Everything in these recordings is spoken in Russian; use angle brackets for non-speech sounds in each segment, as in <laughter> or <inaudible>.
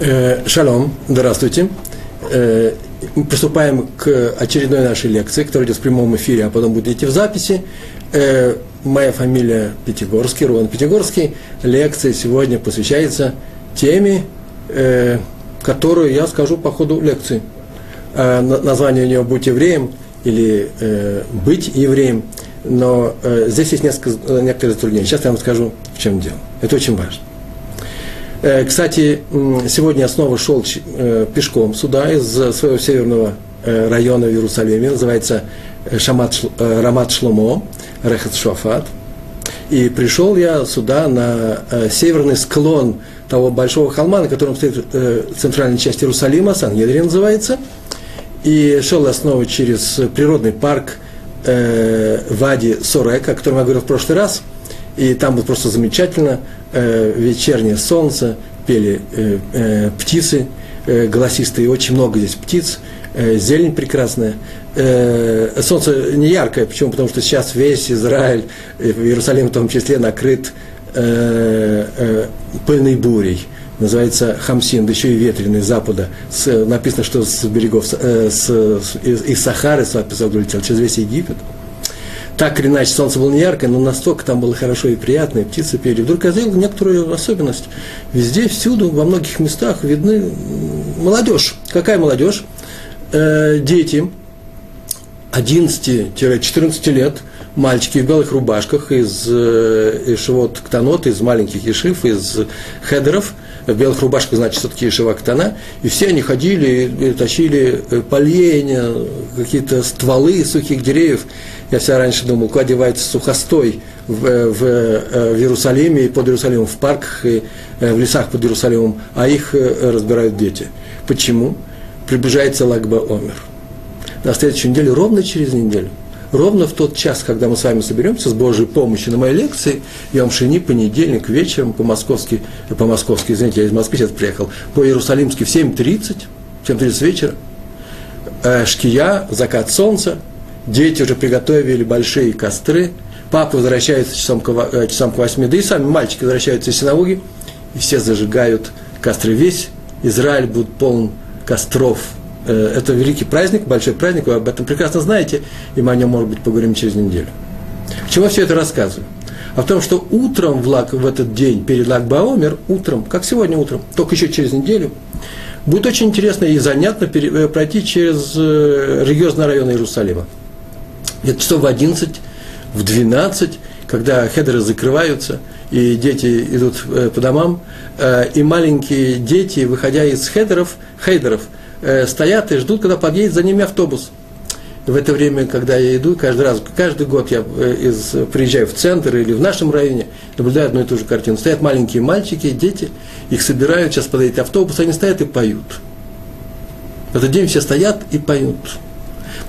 Э, шалом, здравствуйте. Э, приступаем к очередной нашей лекции, которая идет в прямом эфире, а потом будет идти в записи. Э, моя фамилия Пятигорский, Рован Пятигорский. Лекция сегодня посвящается теме, которую я скажу по ходу лекции. Название у нее «Будь евреем» или «Быть евреем». Но здесь есть несколько, некоторые затруднения. Сейчас я вам скажу, в чем дело. Это очень важно. Э, кстати, сегодня я снова шел э, пешком сюда из своего северного э, района в Иерусалиме, называется Шамат, Рамат Шломо, Рехат Шуафат. И пришел я сюда на северный склон того большого холма, на котором стоит центральная часть Иерусалима, Сан-Едрин называется. И шел я снова через природный парк Вади Сорек, о котором я говорил в прошлый раз. И там было просто замечательно – э, вечернее солнце, пели э, э, птицы э, голосистые, очень много здесь птиц, э, зелень прекрасная. Э, солнце не яркое, почему? Потому что сейчас весь Израиль, в Иерусалим в том числе, накрыт э, э, пыльной бурей называется Хамсин, да еще и ветреный запада. С, написано, что с берегов, э, с, с, из, из Сахары с эпизод улетел через весь Египет так или иначе солнце было не яркое, но настолько там было хорошо и приятно, и птицы пели. Вдруг заметил некоторую особенность. Везде, всюду, во многих местах видны молодежь. Какая молодежь? Э, дети 11-14 лет, мальчики в белых рубашках из, э, из Шивот Ктанот, из маленьких ешив, из хедеров – в белых рубашках, значит, все-таки Шивактана, и все они ходили и тащили э, поленья, какие-то стволы сухих деревьев. Я всегда раньше думал, куда девается сухостой в, э, в, э, в Иерусалиме и под Иерусалимом, в парках и в лесах под Иерусалимом, а их разбирают дети. Почему? Приближается Лагба Омер. На следующей неделе, ровно через неделю – ровно в тот час, когда мы с вами соберемся с Божьей помощью на моей лекции, вам шини понедельник вечером по-московски, по-московски, извините, я из Москвы сейчас приехал, по-иерусалимски в 7.30, 7.30 вечера, э, шкия, закат солнца, дети уже приготовили большие костры, папа возвращается часам к, э, часам к 8, да и сами мальчики возвращаются из синагоги, и все зажигают костры. Весь Израиль будет полон костров, Э, это великий праздник, большой праздник, вы об этом прекрасно знаете, и мы о нем, может быть, поговорим через неделю. К чему все это рассказываю? А в том, что утром в, лак, в этот день, перед Лагбаомер, утром, как сегодня утром, только еще через неделю, будет очень интересно и занятно э, пройти через религиозные районы Иерусалима. Где-то в 11, в 12, когда хедеры закрываются, и дети идут по домам, и маленькие дети, выходя из хедеров, хейдеров – э, стоят и ждут, когда подъедет за ними автобус. В это время, когда я иду, каждый раз, каждый год я э, из, приезжаю в центр или в нашем районе, наблюдаю одну и ту же картину. Стоят маленькие мальчики, дети, их собирают, сейчас подойдет автобус, они стоят и поют. В этот день все стоят и поют.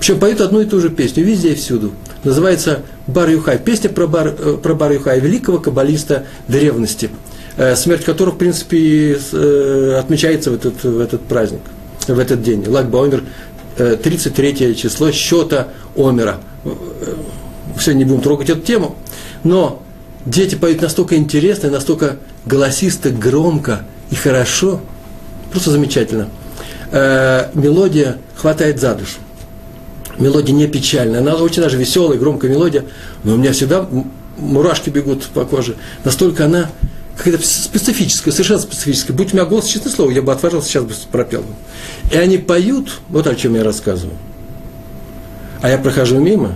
Причем поют одну и ту же песню, везде и всюду. Называется Бар Юхай. Песня про Бар, э, про Бар Юхай, великого каббалиста древности, э, смерть которого, в принципе, отмечается в этот, в этот праздник в этот день. Лагба Омер, 33 число счета Омера. Все, не будем трогать эту тему. Но дети поют настолько интересно, настолько голосисто, громко и хорошо, просто замечательно. Э, мелодия хватает за душу. Мелодия не печальная, она очень даже веселая, громкая мелодия, но у меня всегда мурашки бегут по коже. Настолько она какая-то специфическая, совершенно специфическая. Будь у меня голос, честное слово, я бы отважился, сейчас бы пропел. И они поют, вот о чем я рассказываю. А я прохожу мимо,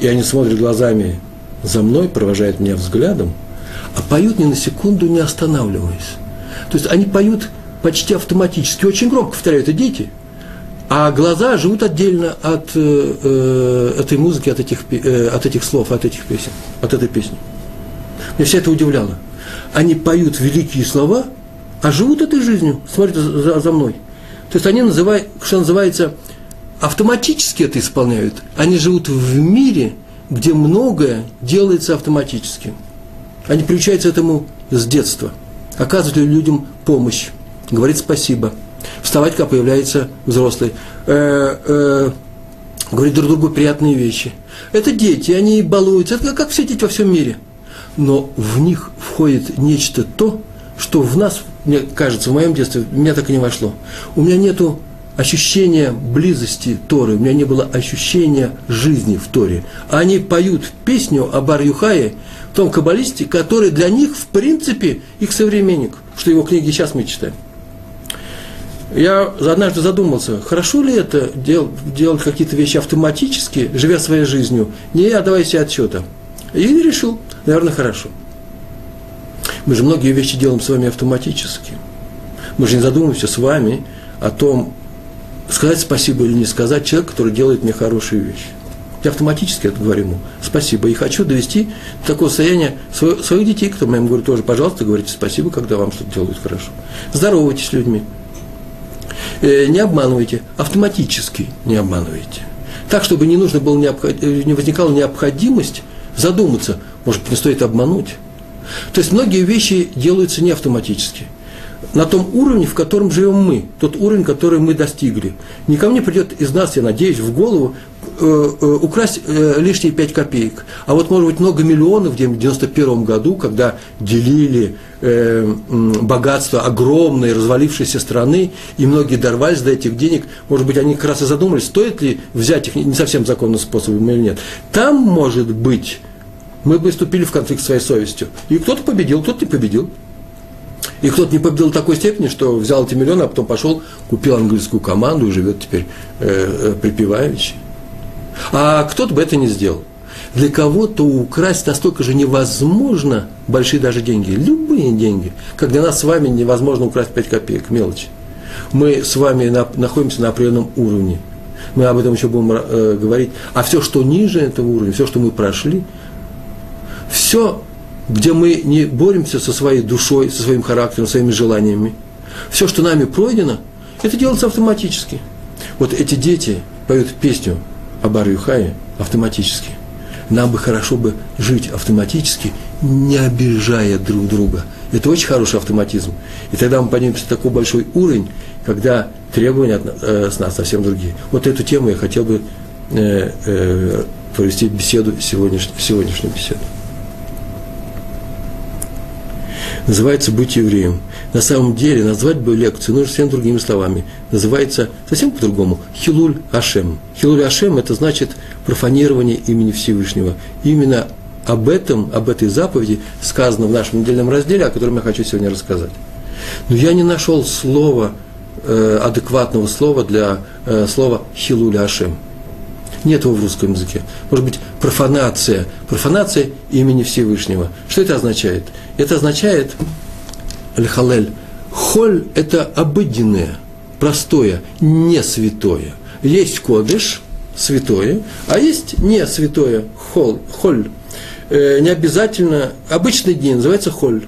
и они смотрят глазами за мной, провожают меня взглядом, а поют ни на секунду не останавливаясь. То есть они поют почти автоматически, очень громко повторяют, это дети, а глаза живут отдельно от э, э, этой музыки, от этих, э, от этих слов, от этих песен, от этой песни. Меня все это удивляло они поют великие слова, а живут этой жизнью, смотрите за, за мной. То есть они называют, что называется, автоматически это исполняют. Они живут в мире, где многое делается автоматически. Они приучаются этому с детства. Оказывают людям помощь, говорить спасибо, вставать, когда появляется взрослый, э, э, говорить друг другу приятные вещи. Это дети, они балуются, это как все дети во всем мире – но в них входит нечто то, что в нас мне кажется, в моем детстве, меня так и не вошло. У меня нету ощущения близости Торы, у меня не было ощущения жизни в Торе. Они поют песню о Бар Юхае, том каббалисте, который для них, в принципе, их современник, что его книги сейчас мы читаем. Я однажды задумался, хорошо ли это дел, делать какие-то вещи автоматически, живя своей жизнью, не отдавая себе отчета. И решил, наверное, хорошо. Мы же многие вещи делаем с вами автоматически. Мы же не задумываемся с вами о том, сказать спасибо или не сказать человеку, который делает мне хорошие вещи. Я автоматически это говорю ему спасибо. И хочу довести до такого состояния своих детей, кто я им говорю тоже, пожалуйста, говорите спасибо, когда вам что-то делают хорошо. Здоровайтесь с людьми. Э, не обманывайте, автоматически не обманывайте. Так, чтобы не нужно было, э, не возникала необходимость задуматься, может быть, не стоит обмануть. То есть многие вещи делаются не автоматически – на том уровне, в котором живем мы, тот уровень, который мы достигли. Никому не придет из нас, я надеюсь, в голову украсть э, лишние 5 копеек. А вот, может быть, много миллионов, где в 91 году, когда делили э, богатство огромной развалившейся страны, и многие дорвались до этих денег, может быть, они как раз и задумались, стоит ли взять их не совсем законным способом или нет. Там, может быть, мы бы вступили в конфликт своей совестью. И кто-то победил, кто-то не победил. И кто-то не победил в такой степени, что взял эти миллионы, а потом пошел, купил английскую команду и живет теперь э, э. А кто-то бы это не сделал. Для кого-то украсть настолько же невозможно большие даже деньги, любые деньги, как для нас с вами невозможно украсть 5 копеек, мелочи. Мы с вами на, находимся на определенном уровне. Мы об этом еще будем э, говорить. А все, что ниже этого уровня, все, что мы прошли, все где мы не боремся со своей душой, со своим характером, своими желаниями. Все, что нами пройдено, это делается автоматически. Вот эти дети поют песню о Бар Юхае автоматически. Нам бы хорошо бы жить автоматически, не обижая друг друга. Это очень хороший автоматизм. И тогда мы поднимемся на такой большой уровень, когда требования от, э, с нас совсем другие. Вот эту тему я хотел бы э, э, провести беседу, сегодняшнюю, сегодняшнюю беседу называется «Быть евреем». На самом деле назвать бы лекцию нужно всем другими словами. Называется совсем по-другому «Хилуль Ашем». «Хилуль Ашем» – это значит профанирование имени Всевышнего. Именно об этом, об этой заповеди сказано в нашем недельном разделе, о котором я хочу сегодня рассказать. Но я не нашел слова, э, адекватного слова для э, слова «хилуль Ашем». Нет его в русском языке. Может быть, профанация. Профанация имени Всевышнего. Что это означает? Это означает, аль-халель, холь – это обыденное, простое, не святое. Есть кодыш, святое, а есть не святое, холь. холь. Э, не обязательно, обычные дни называется холь.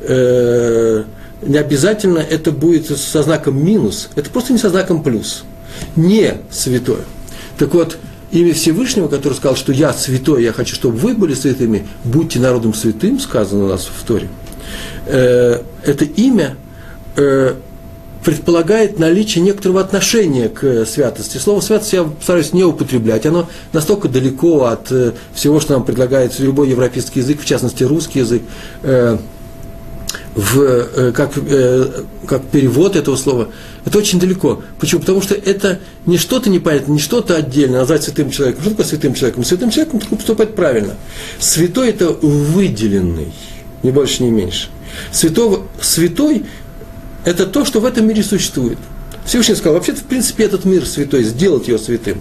Э, не обязательно это будет со знаком минус, это просто не со знаком плюс. Не святое. Так вот, имя Всевышнего, который сказал, что я святой, я хочу, чтобы вы были святыми, будьте народом святым, сказано у нас в Торе, э, это имя э, предполагает наличие некоторого отношения к святости. Слово святость я стараюсь не употреблять. Оно настолько далеко от э, всего, что нам предлагает любой европейский язык, в частности русский язык, в, э, как, э, как перевод этого слова, это очень далеко. Почему? Потому что это не что-то непонятное, не что-то отдельно, назвать святым человеком. Что такое святым человеком? Святым человеком только поступать правильно. Святой – это выделенный, ни больше, ни меньше. Святого, святой – это то, что в этом мире существует. Всевышний сказал, вообще-то, в принципе, этот мир святой, сделать его святым.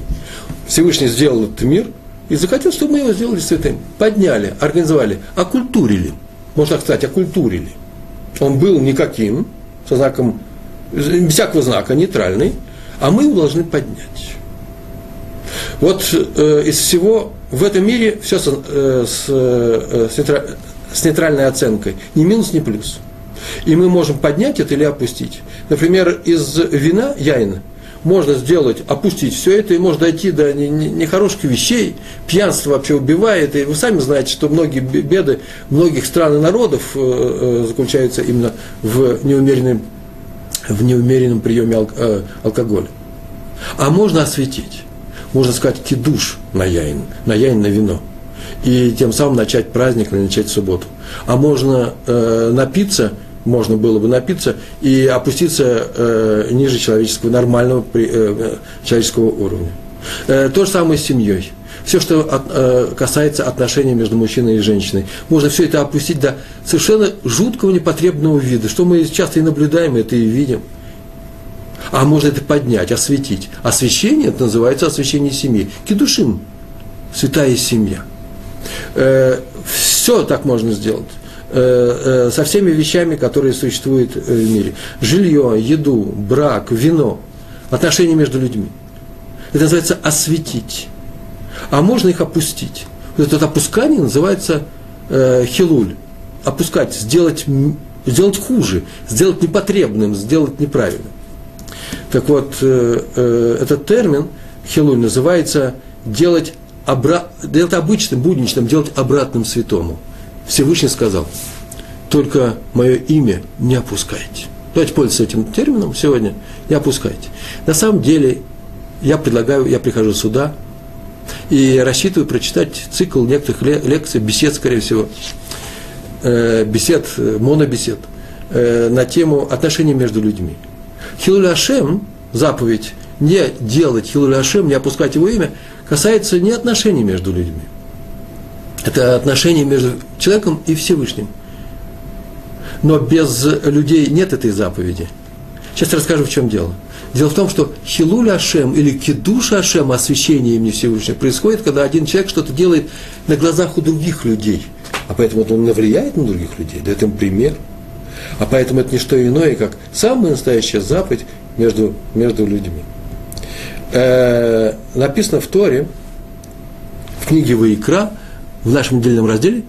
Всевышний сделал этот мир и захотел, чтобы мы его сделали святым. Подняли, организовали, окультурили. Можно сказать, окультурили он был никаким, со знаком, всякого знака, нейтральный, а мы его должны поднять. Вот э, из всего в этом мире все э, с, э, с, нейтра, с нейтральной оценкой, ни минус, ни плюс. И мы можем поднять это или опустить. Например, из вина, яйна, можно сделать, опустить все это, и можно дойти до нехороших вещей. Пьянство вообще убивает, и вы сами знаете, что многие беды многих стран и народов э, э, заключаются именно в неумеренном, в неумеренном приеме э, алкоголя. А можно осветить, можно сказать кидуш на яин, на яин на вино. И тем самым начать праздник или начать субботу. А можно э, напиться можно было бы напиться и опуститься э, ниже человеческого, нормального э, человеческого уровня. Э, то же самое с семьей. Все, что от, э, касается отношений между мужчиной и женщиной. Можно все это опустить до совершенно жуткого непотребного вида, что мы часто и наблюдаем, это и видим. А можно это поднять, осветить. Освящение, это называется освящение семьи. Кедушим, святая семья. Э, все так можно сделать. Э, э, со всеми вещами, которые существуют в мире. Жилье, еду, брак, вино, отношения между людьми. Это называется осветить. А можно их опустить. Вот это опускание называется э, хилуль. Опускать, сделать, сделать хуже, сделать непотребным, сделать неправильным. Так вот, э, э, этот термин хилуль называется делать, обра... делать обычным, будничным, делать обратным святому. Всевышний сказал, только мое имя не опускайте. Давайте пользоваться этим термином сегодня, не опускайте. На самом деле, я предлагаю, я прихожу сюда и рассчитываю прочитать цикл некоторых лекций, бесед, скорее всего, э, бесед, монобесед, э, на тему отношений между людьми. Хилуль Ашем, заповедь, не делать Хилуль Ашем, не опускать его имя, касается не отношений между людьми. Это отношения между человеком и Всевышним. Но без людей нет этой заповеди. Сейчас расскажу, в чем дело. Дело в том, что Хилуль Ашем или Кедуш Ашем, освящение имени Всевышнего, происходит, когда один человек что-то делает на глазах у других людей. А поэтому он навлияет на других людей, дает им пример. А поэтому это не что иное, как самая настоящая заповедь между, между людьми. Э, написано в Торе, в книге Ваикра, в нашем недельном разделе,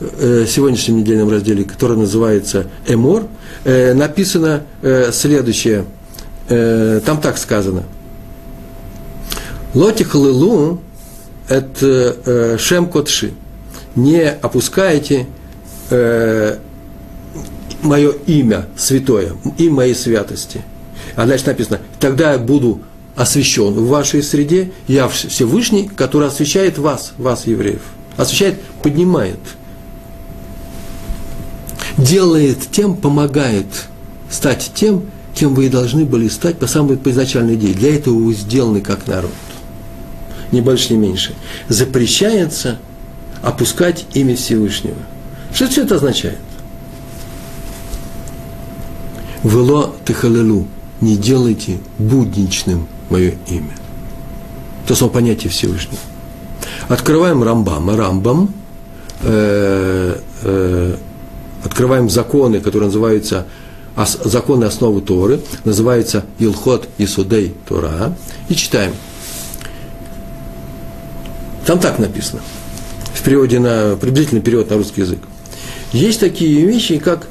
э, сегодняшнем недельном разделе, который называется Эмор, э, написано э, следующее. Там так сказано. Лотих лылу – это шем котши. Не опускайте мое имя святое, и моей святости. А дальше написано, тогда я буду освящен в вашей среде, я Всевышний, который освящает вас, вас, евреев. Освящает, поднимает. Делает тем, помогает стать тем, кем вы и должны были стать по самой по изначальной идее. Для этого вы сделаны как народ. Ни больше, ни меньше. Запрещается опускать имя Всевышнего. Что все это означает? Вело тихалелу, не делайте будничным мое имя. То само понятие Всевышнего. Открываем Рамбам. Рамбам э, э, открываем законы, которые называются законы основы Торы, называется Илхот Исудей Тора, и читаем. Там так написано, в переводе на, приблизительный перевод на русский язык. Есть такие вещи, как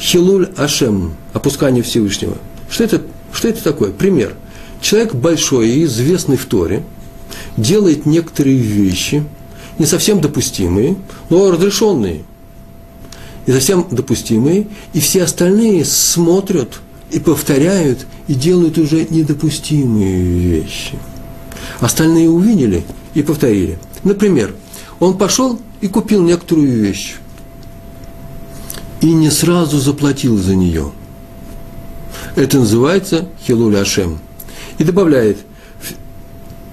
Хилуль Ашем, опускание Всевышнего. Что это, что это такое? Пример. Человек большой и известный в Торе делает некоторые вещи, не совсем допустимые, но разрешенные. Не совсем допустимые, и все остальные смотрят и повторяют, и делают уже недопустимые вещи. Остальные увидели и повторили. Например, он пошел и купил некоторую вещь и не сразу заплатил за нее. Это называется Хилуль Ашем. И добавляет,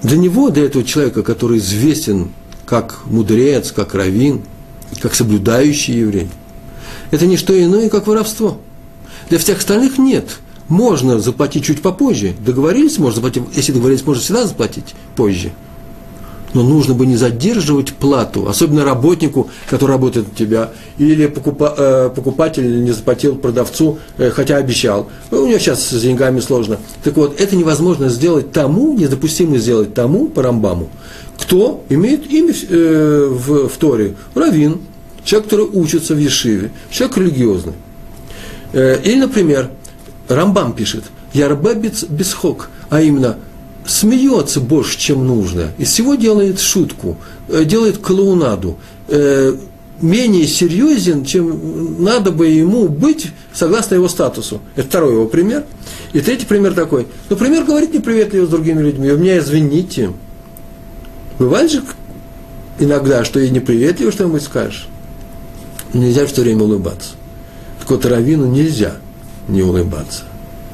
для него, для этого человека, который известен как мудрец, как раввин, как соблюдающий еврей, это не что иное, как воровство. Для всех остальных нет. Можно заплатить чуть попозже. Договорились, можно заплатить. Если договорились, можно всегда заплатить позже но нужно бы не задерживать плату, особенно работнику, который работает у тебя, или покупа, э, покупатель не заплатил продавцу, э, хотя обещал. Ну, у него сейчас с деньгами сложно. Так вот, это невозможно сделать тому, недопустимо сделать тому, по Рамбаму, кто имеет имя э, в, в Торе, равин, человек, который учится в Ешиве, человек религиозный. Э, или, например, Рамбам пишет, Ярбебец бесхок, а именно – смеется больше, чем нужно, из всего делает шутку, э, делает клоунаду, э, менее серьезен, чем надо бы ему быть согласно его статусу. Это второй его пример. И третий пример такой. Ну, пример говорит неприветливо с другими людьми. Вы меня извините. Бывает же иногда, что и неприветливо что-нибудь скажешь. Нельзя все время улыбаться. Так вот Равину нельзя не улыбаться.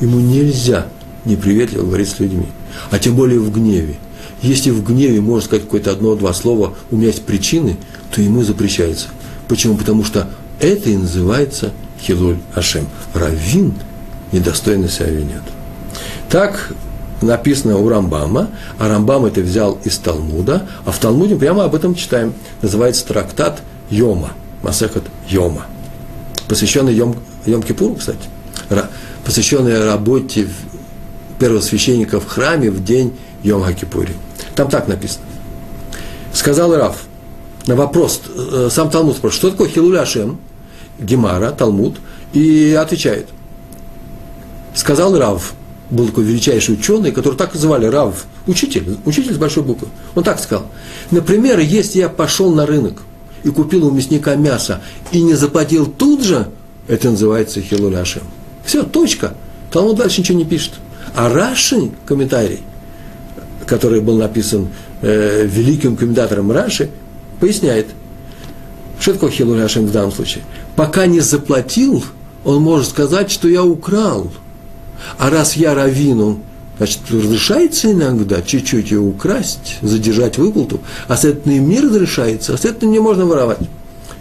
Ему нельзя неприветливо говорить с людьми. А тем более в гневе. Если в гневе можно сказать какое-то одно-два слова, у меня есть причины, то ему запрещается. Почему? Потому что это и называется Хилуль Ашем. Равин недостойный себя винет. Так написано у Рамбама, а Рамбам это взял из Талмуда, а в Талмуде прямо об этом читаем. Называется трактат Йома, Масехат Йома, посвященный Йом, Йом Кипуру, кстати, посвященный работе первосвященника в храме в день Йом Хакипури. Там так написано. Сказал Раф на вопрос, э, сам Талмуд спрашивает, что такое Хилуля Ашем, Гемара, Талмуд, и отвечает. Сказал Рав, был такой величайший ученый, который так называли Рав, учитель, учитель с большой буквы. Он так сказал. Например, если я пошел на рынок и купил у мясника мясо и не заплатил тут же, это называется хилуляшем. Все, точка. Талмуд дальше ничего не пишет. А Раши, комментарий, который был написан э, великим комментатором Раши, поясняет, что такое хилуляшем в данном случае. Пока не заплатил, он может сказать, что я украл – а раз я равину, значит, разрешается иногда чуть-чуть ее украсть, задержать выплату, а с этого не разрешается, а с этого не можно воровать.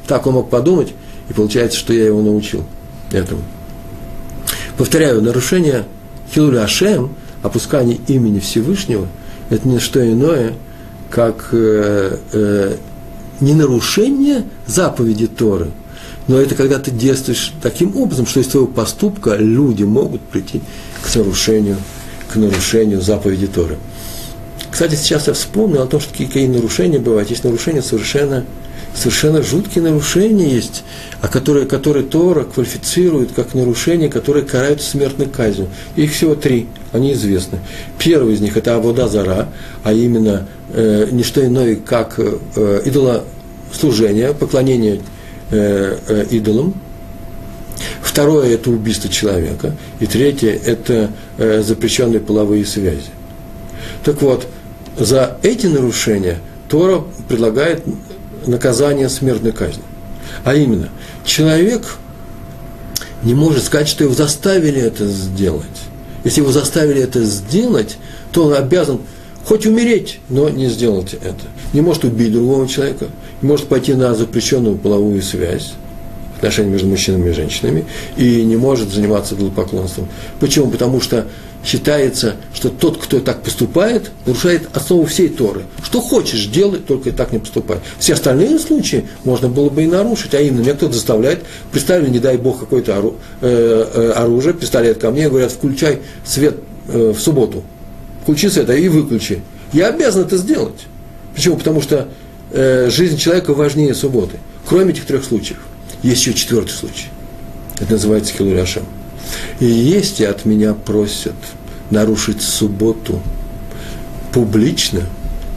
Так он мог подумать, и получается, что я его научил этому. Повторяю, нарушение Хилуля Ашем, опускание имени Всевышнего, это не что иное, как э, э, не нарушение заповеди Торы – но это когда ты действуешь таким образом, что из твоего поступка люди могут прийти к нарушению, к нарушению заповеди Торы. Кстати, сейчас я вспомнил о том, что какие нарушения бывают. Есть нарушения совершенно, совершенно жуткие нарушения есть, а которые, которые Тора квалифицирует как нарушения, которые карают смертной казнью. Их всего три, они известны. Первый из них – это Авода Зара, а именно э, не что иное, как э, идолослужение, поклонение э, э, идолам. Второе – это убийство человека. И третье – это э, запрещенные половые связи. Так вот, за эти нарушения Тора предлагает наказание смертной казни. А именно, человек не может сказать, что его заставили это сделать. Если его заставили это сделать, то он обязан хоть умереть, но не сделать это. Не может убить другого человека, не может пойти на запрещенную половую связь, отношения между мужчинами и женщинами, и не может заниматься идолопоклонством. Почему? Потому что считается, что тот, кто так поступает, нарушает основу всей Торы. Что хочешь делать, только и так не поступай. Все остальные случаи можно было бы и нарушить, а именно меня кто-то заставляет, представили, не дай бог, какое-то э, э, оружие, пистолет ко мне, говорят, включай свет э, в субботу. Включи свет, а и выключи. Я обязан это сделать. Почему? Потому что жизнь человека важнее субботы. Кроме этих трех случаев. Есть еще четвертый случай. Это называется Хилуряшем. И если от меня просят нарушить субботу публично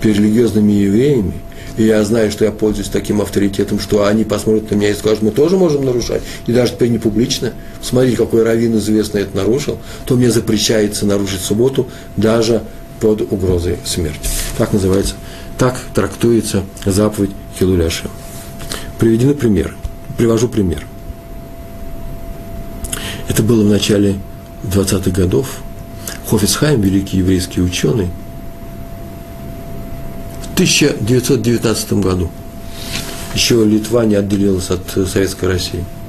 перед религиозными евреями, и я знаю, что я пользуюсь таким авторитетом, что они посмотрят на меня и скажут, мы тоже можем нарушать, и даже теперь не публично. Смотрите, какой раввин известный это нарушил, то мне запрещается нарушить субботу даже под угрозой смерти. Так называется так трактуется заповедь Хилуляша. Приведены примеры. Привожу пример. Это было в начале 20-х годов. Хофицхайм, великий еврейский ученый, в 1919 году, еще Литва не отделилась от Советской России –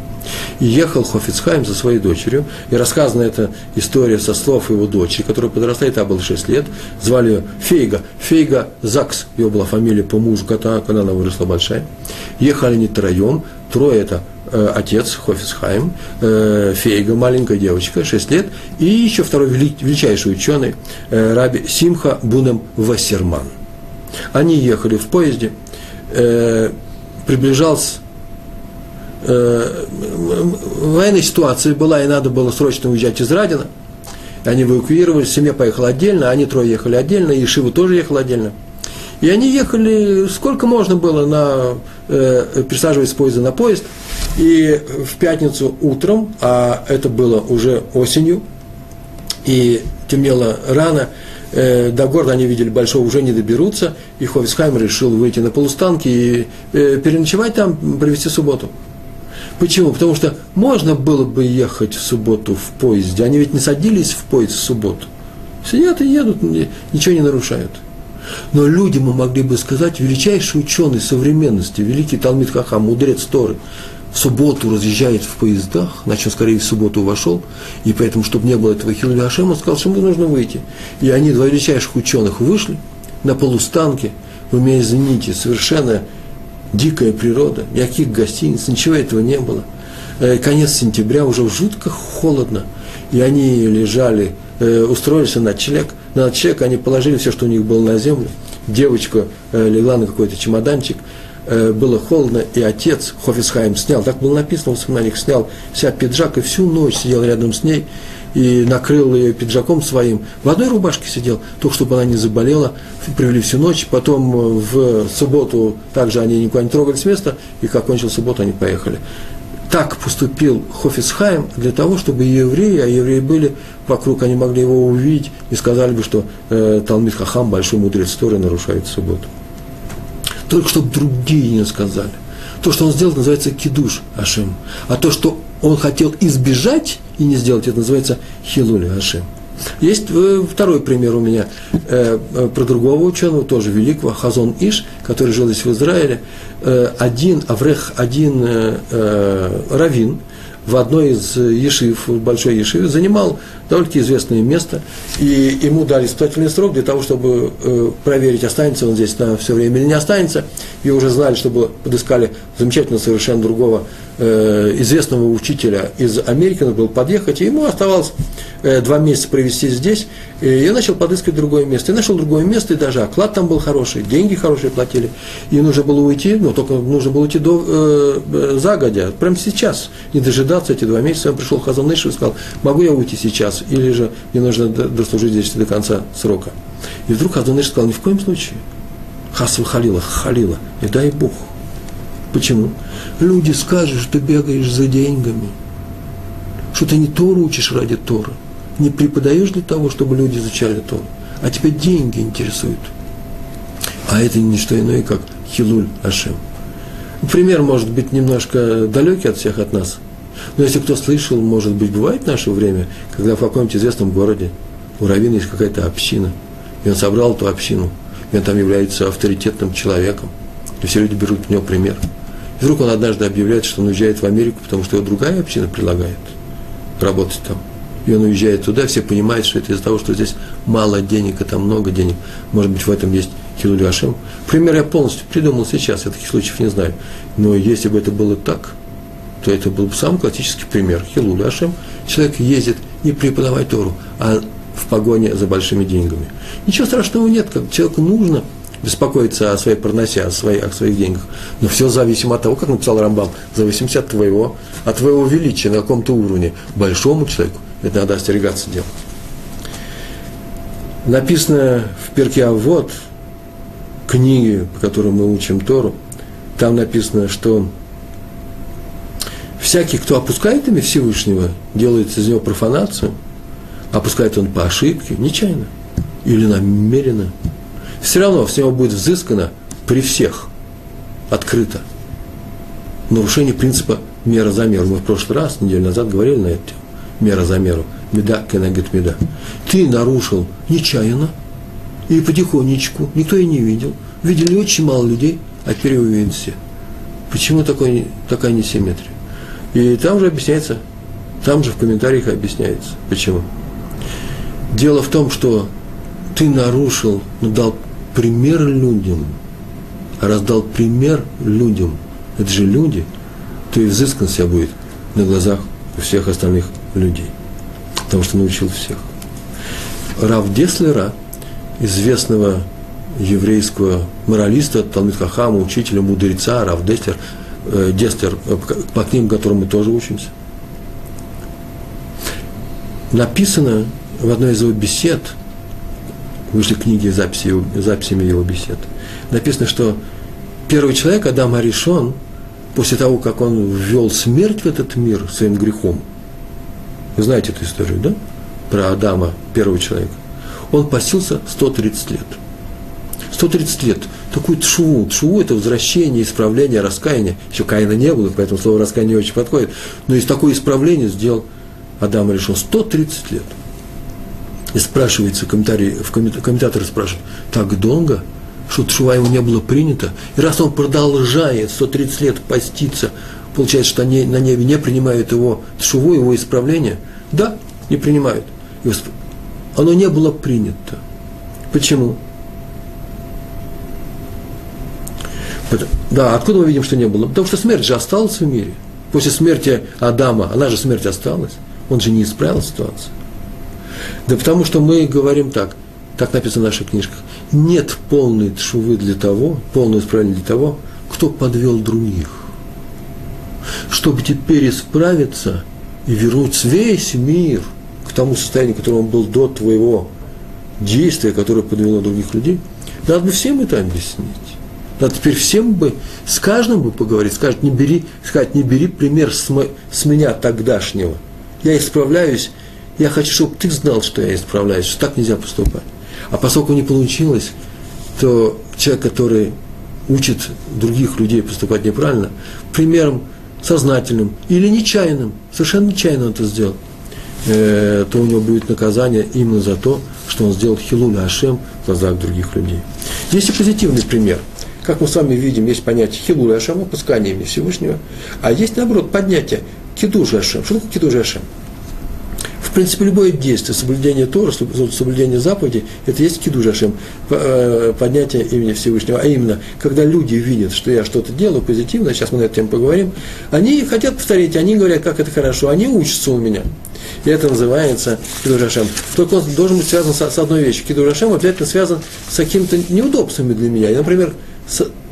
ехал Хофицхайм со своей дочерью, и рассказана эта история со слов его дочери, которая подрастает, а было 6 лет, звали ее Фейга, Фейга Закс, ее была фамилия по мужу, когда, когда она выросла большая. Ехали они троем, трое это э, отец Хофицхайм, э, Фейга, маленькая девочка, 6 лет, и еще второй величайший ученый, э, Раби Симха Бунем Вассерман. Они ехали в поезде, э, приближался э, военной ситуации была, и надо было срочно уезжать из Радина. Они эвакуировались, семья поехала отдельно, они трое ехали отдельно, и Шива тоже ехал отдельно. И они ехали сколько можно было, на, э, присаживаясь с поезда на поезд. И в пятницу утром, а это было уже осенью, и темнело рано, э, до города они видели большого, уже не доберутся, и Ховисхайм решил выйти на полустанки и э, переночевать там, провести субботу. Почему? Потому что можно было бы ехать в субботу в поезде. Они ведь не садились в поезд в субботу. Сидят и едут, ничего не нарушают. Но люди мы могли бы сказать, величайший ученый современности, великий Талмит Хахам, мудрец Торы, в субботу разъезжает в поездах, значит, он скорее в субботу вошел, и поэтому, чтобы не было этого Хилуля он сказал, что ему нужно выйти. И они, два величайших ученых, вышли на полустанке, вы меня извините, совершенно дикая природа, никаких гостиниц, ничего этого не было. Э, конец сентября, уже жутко холодно, и они лежали, э, устроились на ночлег, на ночлег они положили все, что у них было на землю, девочка э, легла на какой-то чемоданчик, было холодно, и отец Хофисхайм снял, так было написано в воспоминаниях, снял вся пиджак и всю ночь сидел рядом с ней, и накрыл ее пиджаком своим. В одной рубашке сидел, только чтобы она не заболела, привели всю ночь, потом э, в субботу также они никуда не трогали с места, и как кончил субботу, они поехали. Так поступил Хофисхайм для того, чтобы евреи, а евреи были вокруг, они могли его увидеть и сказали бы, что э, Талмит Хахам, большой мудрец Торы, нарушает субботу. Только чтобы другие не сказали. То, что он сделал, называется кидуш Ашем. А то, что он хотел избежать и не сделать, это называется хилули Ашем. Есть э, второй пример у меня э, э, про другого ученого, тоже великого, Хазон Иш, который жил здесь в Израиле. Один, Аврех, один равин в одной из ешив, в большой ешиве, занимал довольно-таки известное место, и ему дали испытательный срок для того, чтобы э, проверить, останется он здесь на все время или не останется, и уже знали, чтобы подыскали замечательно совершенно другого э, известного учителя из Америки, надо было подъехать, и ему оставалось э, два месяца провести здесь, и я начал подыскивать другое место. И нашел другое место, и даже оклад там был хороший, деньги хорошие платили, и нужно было уйти, но только нужно было уйти до, э, э загодя, прямо сейчас, не дожидаться эти два месяца. Я пришел в Хазаныш и сказал, могу я уйти сейчас? или же мне нужно дослужить здесь до конца срока. И вдруг Адоныш сказал, ни в коем случае. Хасу халила, халила, не дай Бог. Почему? Люди скажут, что бегаешь за деньгами, что ты не Тору учишь ради Тора, не преподаешь для того, чтобы люди изучали Тору, а тебя деньги интересуют. А это не что иное, как Хилуль Ашем. Пример может быть немножко далекий от всех от нас – но если кто слышал, может быть, бывает в наше время, когда в каком-нибудь известном городе у раввина есть какая-то община, и он собрал эту общину, и он там является авторитетным человеком, и все люди берут у него пример. И вдруг он однажды объявляет, что он уезжает в Америку, потому что его другая община предлагает работать там. И он уезжает туда, все понимают, что это из-за того, что здесь мало денег, а там много денег. Может быть, в этом есть Хилуль Ашем. Пример я полностью придумал сейчас, я таких случаев не знаю. Но если бы это было так, то это был бы самый классический пример. Хилуль Ашем. Человек ездит не преподавать Тору, а в погоне за большими деньгами. Ничего страшного нет, как человеку нужно беспокоиться о своей проносе, о, своей, о своих деньгах. Но все зависимо от того, как написал Рамбам, зависимости от твоего, от твоего величия на каком-то уровне. Большому человеку это надо остерегаться дела. Написано в перке вот книге, по которой мы учим Тору, там написано, что всякий, кто опускает имя Всевышнего, делает из него профанацию, опускает он по ошибке, нечаянно или намеренно, все равно с него будет взыскано при всех, открыто. Нарушение принципа мера за меру. Мы в прошлый раз, неделю назад, говорили на эту тему. Мера за меру. Меда, кенегет меда. Ты нарушил нечаянно и потихонечку, никто и не видел. Видели очень мало людей, а теперь увидят все. Почему такой, такая несимметрия? И там же объясняется, там же в комментариях объясняется, почему. Дело в том, что ты нарушил, но дал пример людям, а раз дал пример людям, это же люди, то и взыскан себя будет на глазах у всех остальных людей, потому что научил всех. Рав Деслера, известного еврейского моралиста, Талмит Хахама, учителя, мудреца, Рав Деслер, э, Дестер, э, по книгам, которым мы тоже учимся. Написано в одной из его бесед, вышли книги записи его, записями его бесед, написано, что первый человек, Адам Аришон, после того, как он ввел смерть в этот мир своим грехом, вы знаете эту историю, да? Про Адама, первого человека. Он постился 130 лет. 130 лет. Такую тшуву. Тшуву – это возвращение, исправление, раскаяние. Еще Каина не было, поэтому слово раскаяние очень подходит. Но из такое исправление сделал Адам решил 130 лет. И спрашивается, комментарий, в комментаторы спрашивают, так долго, что Тшува ему не было принято? И раз он продолжает 130 лет поститься, получается, что они на небе не принимают его Тшуву, его исправление? Да, не принимают. Оно не было принято. Почему? Да, откуда мы видим, что не было? Потому что смерть же осталась в мире. После смерти Адама, она же смерть осталась. Он же не исправил ситуацию. Да потому что мы говорим так, так написано в наших книжках, нет полной тшувы для того, полного исправления для того, кто подвел других. Чтобы теперь исправиться и вернуть весь мир к тому состоянию, которое он был до твоего действия, которое подвело других людей, надо бы всем это объяснить. Надо теперь всем бы, с каждым бы поговорить, сказать, не бери, сказать, не бери пример с, мо, с меня тогдашнего. Я исправляюсь, я хочу, чтобы ты знал, что я исправляюсь, что так нельзя поступать. А поскольку не получилось, то человек, который учит других людей поступать неправильно, примером сознательным или нечаянным, совершенно нечаянно это сделал, э, то у него будет наказание именно за то, что он сделал хилуля Ашем в глазах других людей. Есть и позитивный пример. Как мы с вами видим, есть понятие хилуля Ашем, опускание имени Всевышнего, а есть, наоборот, поднятие кидуша Ашем. Что такое кидуша Ашем? В принципе, любое действие, соблюдение Тора, соблюдение заповедей, это есть кидушашем, э, поднятие имени Всевышнего. А именно, когда люди видят, что я что-то делаю позитивно, сейчас мы на эту тему поговорим, они хотят повторить, они говорят, как это хорошо, они учатся у меня. И это называется кидушашем. Только он должен быть связан с, одной вещью. Кидушашем обязательно связан с какими-то неудобствами для меня. Я, например,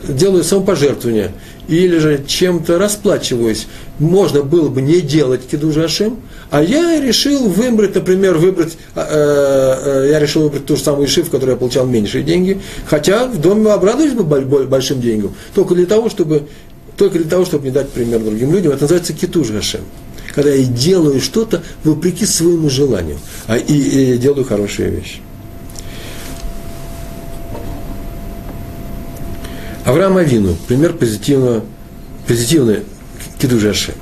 делаю самопожертвование или же чем-то расплачиваюсь. Можно было бы не делать кидуша Ашем, а я решил выбрать, например, выбрать, э, э, я решил выбрать ту же самую шиф, в которой я получал меньшие деньги, хотя в доме обрадуюсь бы большим деньгам, только для того, чтобы, только для того, чтобы не дать пример другим людям. Это называется китуш Гашем. Когда я делаю что-то вопреки своему желанию, а и, и делаю хорошие вещи. Авраам Авину, пример позитивного, позитивный кидужаши.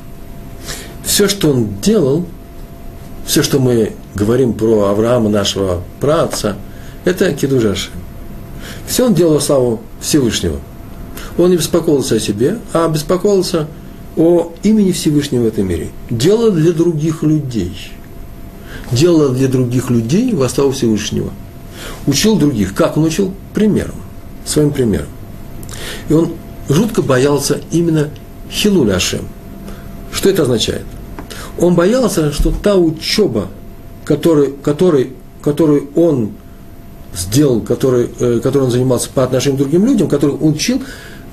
Все, что он делал, все, что мы говорим про Авраама, нашего праотца, это кидужаши. Все он делал во славу Всевышнего. Он не беспокоился о себе, а беспокоился о имени Всевышнего в этом мире. Делал для других людей. Делал для других людей во славу Всевышнего. Учил других. Как он учил? Примером. Своим примером. И он жутко боялся именно Хилуля Ашем. Что это означает? Он боялся, что та учеба, который, который, которую он сделал, который, э, которой он занимался по отношению к другим людям, который он учил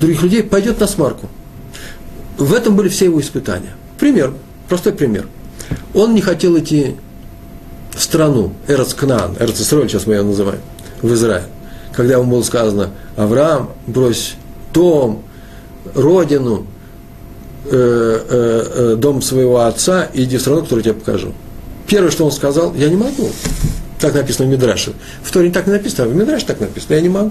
других людей, пойдет на смарку. В этом были все его испытания. Пример, простой пример. Он не хотел идти в страну, Эрц Кнаан, сейчас мы ее называем, в Израиль. Когда ему было сказано, Авраам, брось дом, родину, э, э, э, дом своего отца, иди в страну, которую я тебе покажу. Первое, что он сказал, я не могу. Так написано в Мидраше. В Торе так не написано, а в Мидраше так написано, я не могу.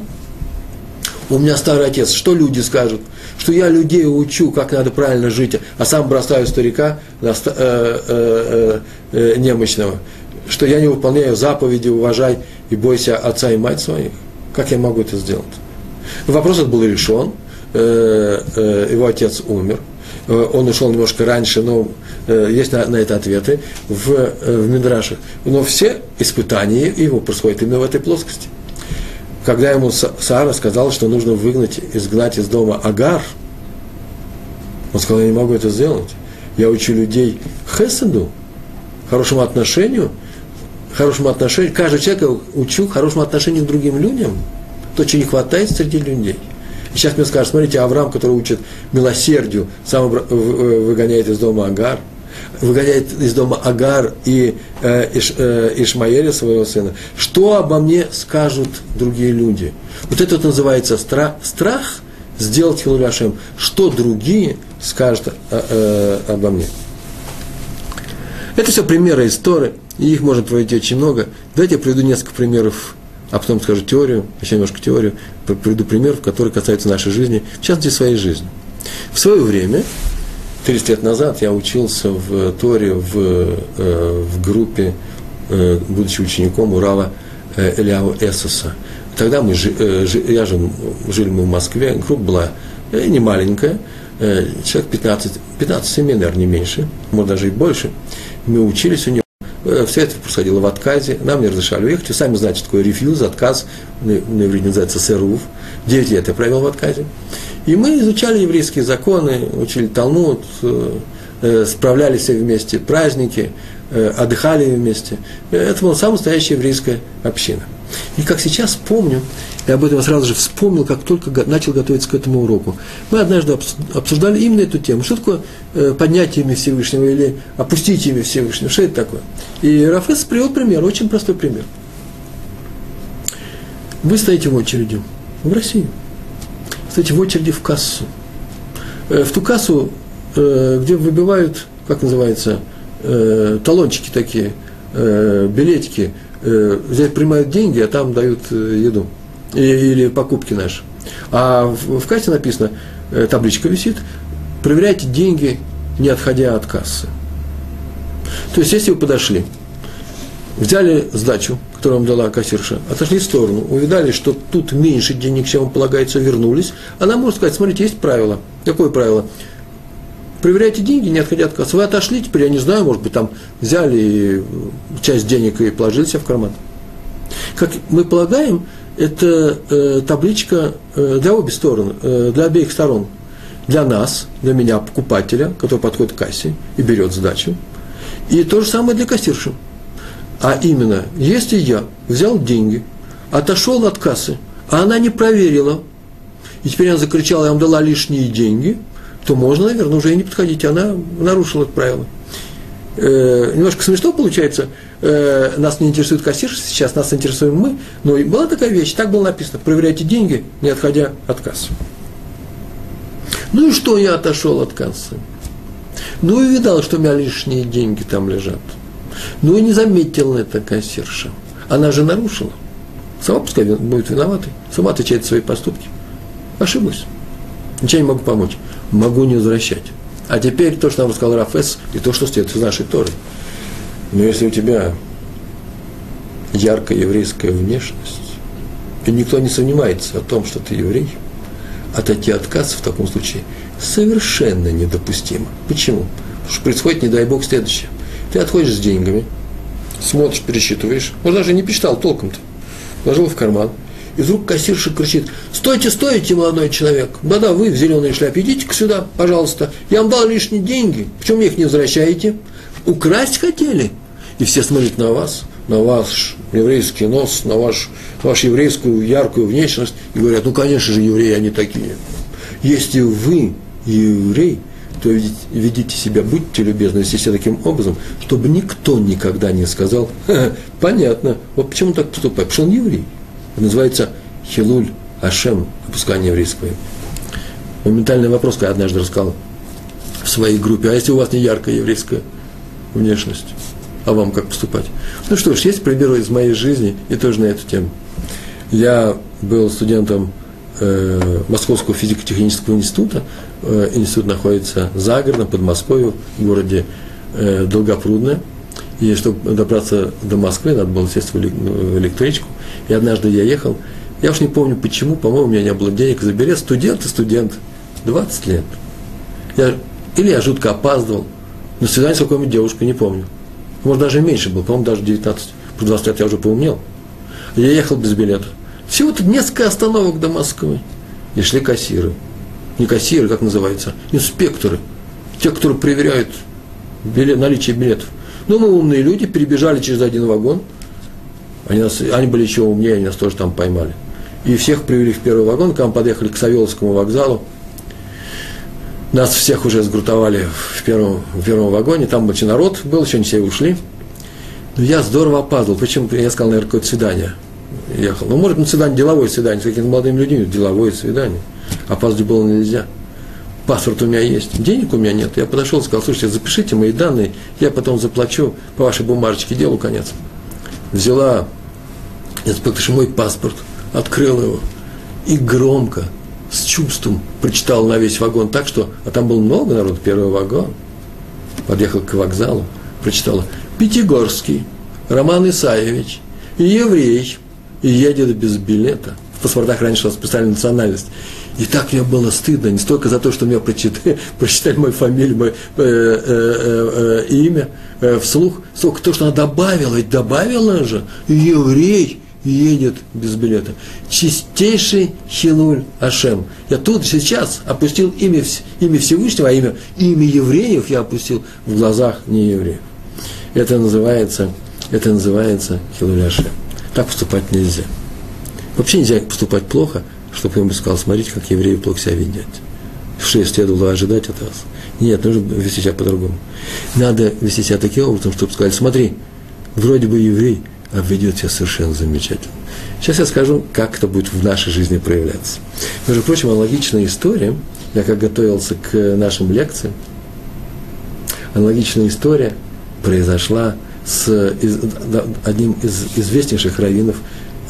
У меня старый отец, что люди скажут? Что я людей учу, как надо правильно жить, а сам бросаю старика немощного. Что я не выполняю заповеди, уважай и бойся отца и мать своих. Как я могу это сделать? Вопрос этот был решен, э, э, его отец умер, э, он ушел немножко раньше, но есть на, на это ответы в, в Мидрашах. Но все испытания его происходят именно в этой плоскости. Когда ему Сара сказала, что нужно выгнать, изгнать из дома Агар, он сказал, я не могу это сделать. Я учу людей хеседу, хорошему отношению, хорошему отношению, каждый человек учу хорошему отношению к другим людям – то, чего не хватает среди людей. И сейчас мне скажут, смотрите, Авраам, который учит милосердию, сам выгоняет из дома Агар, выгоняет из дома Агар и э, Иш, э, Ишмаэля, своего сына. Что обо мне скажут другие люди? Вот это вот называется страх, страх сделать Хилуляшем. Что другие скажут э, э, обо мне? Это все примеры истории, и их можно проводить очень много. Давайте я приведу несколько примеров а потом скажу теорию, еще немножко теорию, приведу пример, который касается нашей жизни, в частности, своей жизни. В свое время, 30 лет назад, я учился в Торе в, э, в группе, э, будучи учеником Урава э, Эляу Эсоса. Тогда мы, я жил, жили мы в Москве, группа была не маленькая, человек 15, 15 семей, наверное, не меньше, может даже и больше. Мы учились у него. Все это происходило в отказе, нам не разрешали уехать. Вы сами знаете, что такое рефьюз, отказ, на иврите называется сэрув. 9 лет я провел в отказе. И мы изучали еврейские законы, учили Талмуд, э, справляли все вместе праздники, э, отдыхали вместе. Это была самая настоящая еврейская община. И как сейчас помню, и об этом я сразу же вспомнил, как только начал готовиться к этому уроку. Мы однажды обсуждали именно эту тему. Что такое э, поднятие имя Всевышнего или опустить имя Всевышнего? Что это такое? И Рафес привел пример, очень простой пример. Вы стоите в очереди в России – кстати, в очереди в кассу. Э, в ту кассу, э, где выбивают, как называется, э, талончики такие, билетики, здесь принимают деньги, а там дают еду или покупки наши. А в кассе написано, табличка висит, проверяйте деньги, не отходя от кассы. То есть, если вы подошли, взяли сдачу, которую вам дала кассирша, отошли в сторону, увидали, что тут меньше денег, чем вам полагается, вернулись, она может сказать, смотрите, есть правило. Какое правило? Проверяйте деньги, не отходя от кассы. Вы отошли, теперь я не знаю, может быть, там взяли часть денег и положили себе в карман. Как мы полагаем, это э, табличка э, для обеих сторон, э, для обеих сторон. Для нас, для меня, покупателя, который подходит к кассе и берет сдачу. И то же самое для кассирши. А именно, если я взял деньги, отошел от кассы, а она не проверила, и теперь она закричала, я вам дала лишние деньги, то можно, наверное, уже и не подходить. Она нарушила это правило. Э, немножко смешно получается. Э, нас не интересует кассир, сейчас нас интересуем мы. Но и была такая вещь, так было написано. Проверяйте деньги, не отходя от кассы. Ну и что я отошел от кассы? Ну и видал, что у меня лишние деньги там лежат. Ну и не заметила это кассирша. Она же нарушила. Сама пускай будет виноватой. Сама отвечает за свои поступки. Ошиблась. Ничего не могу помочь. Могу не возвращать. А теперь то, что нам рассказал Рафес, и то, что стоит из нашей Торы. Но если у тебя яркая еврейская внешность, и никто не сомневается о том, что ты еврей, отойти от кассы в таком случае совершенно недопустимо. Почему? Потому что происходит, не дай бог, следующее – ты отходишь с деньгами, смотришь, пересчитываешь. Может, даже не пересчитал толком-то. Положил в карман. И вдруг кассирша кричит, стойте, стойте, молодой человек. Да-да, вы в зеленой шляпе, идите-ка сюда, пожалуйста. Я вам дал лишние деньги. Почему мне их не возвращаете? Украсть хотели? И все смотрят на вас, на ваш еврейский нос, на, ваш, вашу еврейскую яркую внешность и говорят, ну, конечно же, евреи они такие. Если вы еврей – то ведите себя, будьте любезны, вести себя таким образом, чтобы никто никогда не сказал, понятно, вот почему так поступает, потому что он еврей. Называется Хилуль Ашем, опускание еврейского. Моментальный вопрос, я однажды рассказал в своей группе, а если у вас не яркая еврейская внешность, а вам как поступать? Ну что ж, есть примеры из моей жизни и тоже на эту тему. Я был студентом э, Московского физико-технического института, Э, институт находится за городом, под Москвой, в городе э, Долгопрудное. И чтобы добраться до Москвы, надо было сесть в электричку. И однажды я ехал, я уж не помню почему, по-моему, у меня не было денег за билет. Студент и студент, 20 лет. Я, или я жутко опаздывал, на свидание с какой-нибудь девушкой, не помню. Может, даже меньше был, по-моему, даже 19. По 20 лет я уже поумнел. Я ехал без билета. Всего-то несколько остановок до Москвы. И шли кассиры не кассиры, как называется, инспекторы, те, которые проверяют билет, наличие билетов. Ну, мы умные люди, перебежали через один вагон, они, нас, они были еще умнее, они нас тоже там поймали. И всех привели в первый вагон, когда мы подъехали к Савеловскому вокзалу, нас всех уже сгрутовали в первом, в первом вагоне, там большой народ был, еще не все ушли. Но я здорово опаздывал, почему я сказал, наверное, какое-то свидание ехал. Ну, может, на свидание, деловое свидание, с какими-то молодыми людьми, деловое свидание – опаздывать было нельзя. Паспорт у меня есть, денег у меня нет. Я подошел и сказал, слушайте, запишите мои данные, я потом заплачу по вашей бумажечке, делу конец. Взяла инспектор мой паспорт, открыл его и громко, с чувством прочитал на весь вагон так, что, а там было много народу, первый вагон, подъехал к вокзалу, прочитала Пятигорский, Роман Исаевич, и еврей, и едет без билета. В паспортах раньше специальная национальность. И так мне было стыдно, не столько за то, что мне прочитали, <laughs> прочитали мою фамилию, мое э, э, э, имя э, вслух, столько то, что она добавила, ведь добавила же, еврей едет без билета. Чистейший Хилуль Ашем. Я тут сейчас опустил имя, имя Всевышнего, а имя, имя евреев я опустил в глазах не евреев. Это называется, это называется Хилуль Ашем. Так поступать нельзя. Вообще нельзя поступать плохо, чтобы ему сказал, смотрите, как евреи плохо себя ведут. Что следовало ожидать от вас? Нет, нужно вести себя по-другому. Надо вести себя таким образом, чтобы сказать, смотри, вроде бы еврей, а ведет себя совершенно замечательно. Сейчас я скажу, как это будет в нашей жизни проявляться. Между прочим, аналогичная история, я как готовился к нашим лекциям, аналогичная история произошла с одним из известнейших раввинов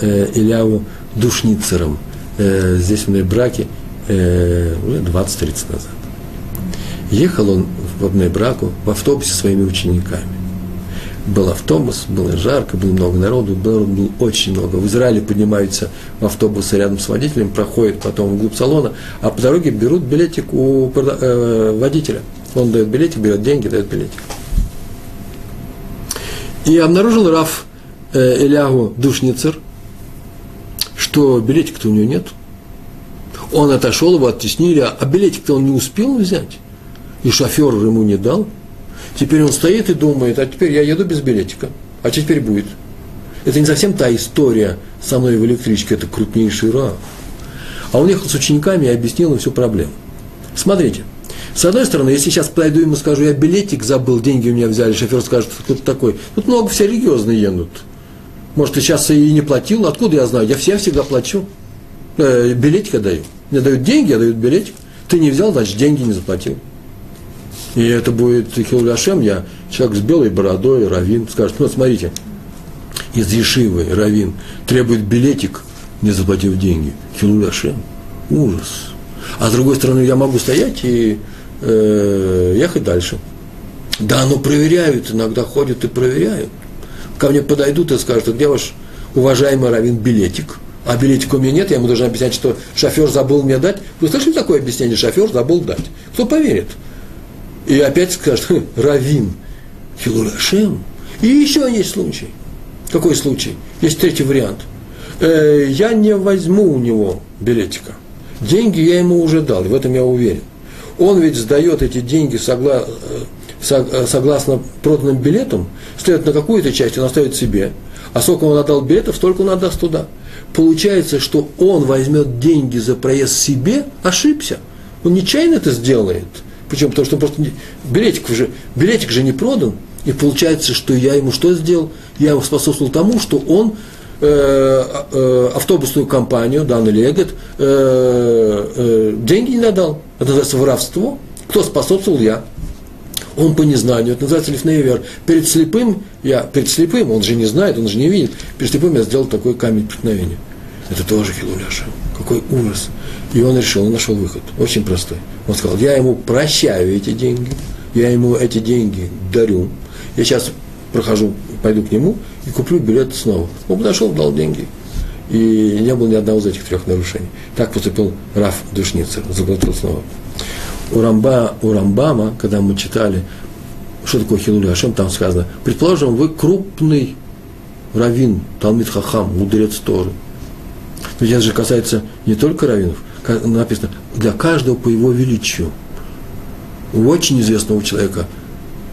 э, Иляу Душницером – э, здесь в Нейбраке э, 20-30 назад. Ехал он в Нейбраку в автобусе со своими учениками. Был автобус, было жарко, было много народу, народу было очень много. В Израиле поднимаются в автобусы рядом с водителем, проходят потом вглубь салона, а по дороге берут билетик у э, водителя. Он дает билетик, берет деньги, дает билетик. И обнаружил Раф э, Элягу Душницер – что билетика-то у него нет. Он отошел, его оттеснили, а билетик-то он не успел взять. И шофер ему не дал. Теперь он стоит и думает, а теперь я еду без билетика. А что теперь будет? Это не совсем та история со мной в электричке, это крупнейший раф. А он ехал с учениками и объяснил им всю проблему. Смотрите, с одной стороны, если сейчас подойду ему скажу, я билетик забыл, деньги у меня взяли, шофер скажет, кто ты такой. Тут много все религиозные едут. Может, ты сейчас и не платил? Откуда я знаю? Я всем всегда плачу. Э, билетика даю. Мне дают деньги, я дают билетик. Ты не взял, значит, деньги не заплатил. И это будет Хилуляшем, я человек с белой бородой, равин, скажет, ну, смотрите, из Ешивы равин требует билетик, не заплатив деньги. Хилуляшем. Ужас. А с другой стороны, я могу стоять и э, ехать дальше. Да, но проверяют, иногда ходят и проверяют ко мне подойдут и скажут, где ваш уважаемый равин билетик? А билетика у меня нет, я ему должен объяснять, что шофер забыл мне дать. Вы слышали такое объяснение? Шофер забыл дать. Кто поверит? И опять скажет, хм, равин, Хилурашем. И еще есть случай. Какой случай? Есть третий вариант. Э, я не возьму у него билетика. Деньги я ему уже дал, в этом я уверен. Он ведь сдает эти деньги согла... Э, согласно проданным билетам, следовательно, какую-то часть он оставит себе, а сколько он отдал билетов, столько он отдаст туда. Получается, что он возьмет деньги за проезд себе, ошибся. Он нечаянно это сделает. Причем потому что просто билетик же, билетик же не продан. И получается, что я ему что сделал? Я ему способствовал тому, что он э, э, автобусную компанию, данный Легет, э, э, деньги не додал. Это называется воровство. Кто способствовал? Я он по незнанию, это называется лифнейвер. Перед слепым, я, перед слепым, он же не знает, он же не видит, перед слепым я сделал такой камень преткновения. Это тоже Хилуляша. Какой ужас. И он решил, он нашел выход. Очень простой. Он сказал, я ему прощаю эти деньги, я ему эти деньги дарю. Я сейчас прохожу, пойду к нему и куплю билет снова. Он подошел, дал деньги. И не было ни одного из этих трех нарушений. Так поступил Раф Душницер, заплатил снова у, Рамба, у Рамбама, когда мы читали, что такое Хилули Ашем, там сказано, предположим, вы крупный раввин, Талмит Хахам, мудрец Торы. Ведь это же касается не только раввинов, написано, для каждого по его величию. У очень известного человека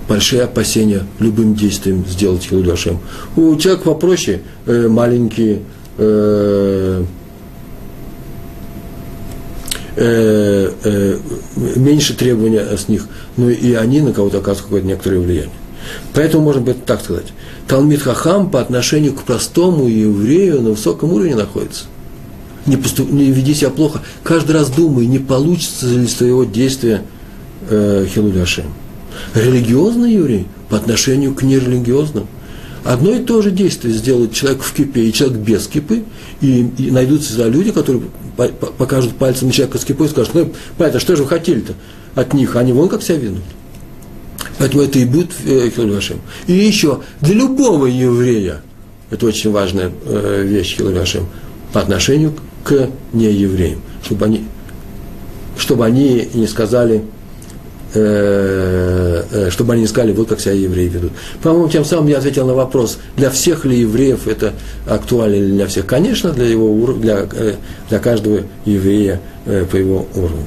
большие опасения любым действием сделать Хилули Ашем. У человека попроще, э, маленькие, э, э, меньше требования с них, но и они на кого-то оказывают какое-то некоторое влияние. Поэтому можно быть так сказать. Талмит Хахам по отношению к простому еврею на высоком уровне находится. Не, поступ, не веди себя плохо. Каждый раз думай, не получится ли с твоего действия э, Хилуляшем. Религиозный еврей по отношению к нерелигиозным. Одно и то же действие сделает человек в кипе и человек без кипы, и, и найдутся люди, которые покажут пальцем на человека с и скажут, ну, понятно, что же вы хотели-то от них, они вон как себя ведут. Поэтому это и будет э, Хилуашем. И еще, для любого еврея, это очень важная э, вещь Хилуашем, по отношению к неевреям, чтобы они, чтобы они не сказали, чтобы они не сказали, вот как себя евреи ведут. По-моему, тем самым я ответил на вопрос, для всех ли евреев это актуально или для всех. Конечно, для, его, для, э, для каждого еврея по его уровню.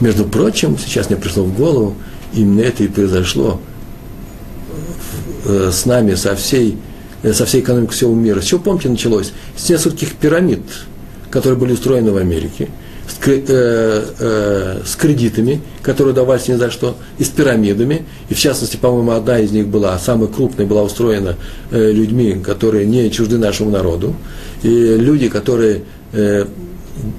Между прочим, сейчас мне пришло в голову, именно это и произошло с нами, со всей, со всей экономикой всего мира. Чего, помните, началось? С нескольких пирамид, которые были устроены в Америке – с, э, э, с кредитами, которые давались ни за что, и с пирамидами. И в частности, по-моему, одна из них была, самая крупная, была устроена э, людьми, которые не чужды нашему народу. И люди, которые э,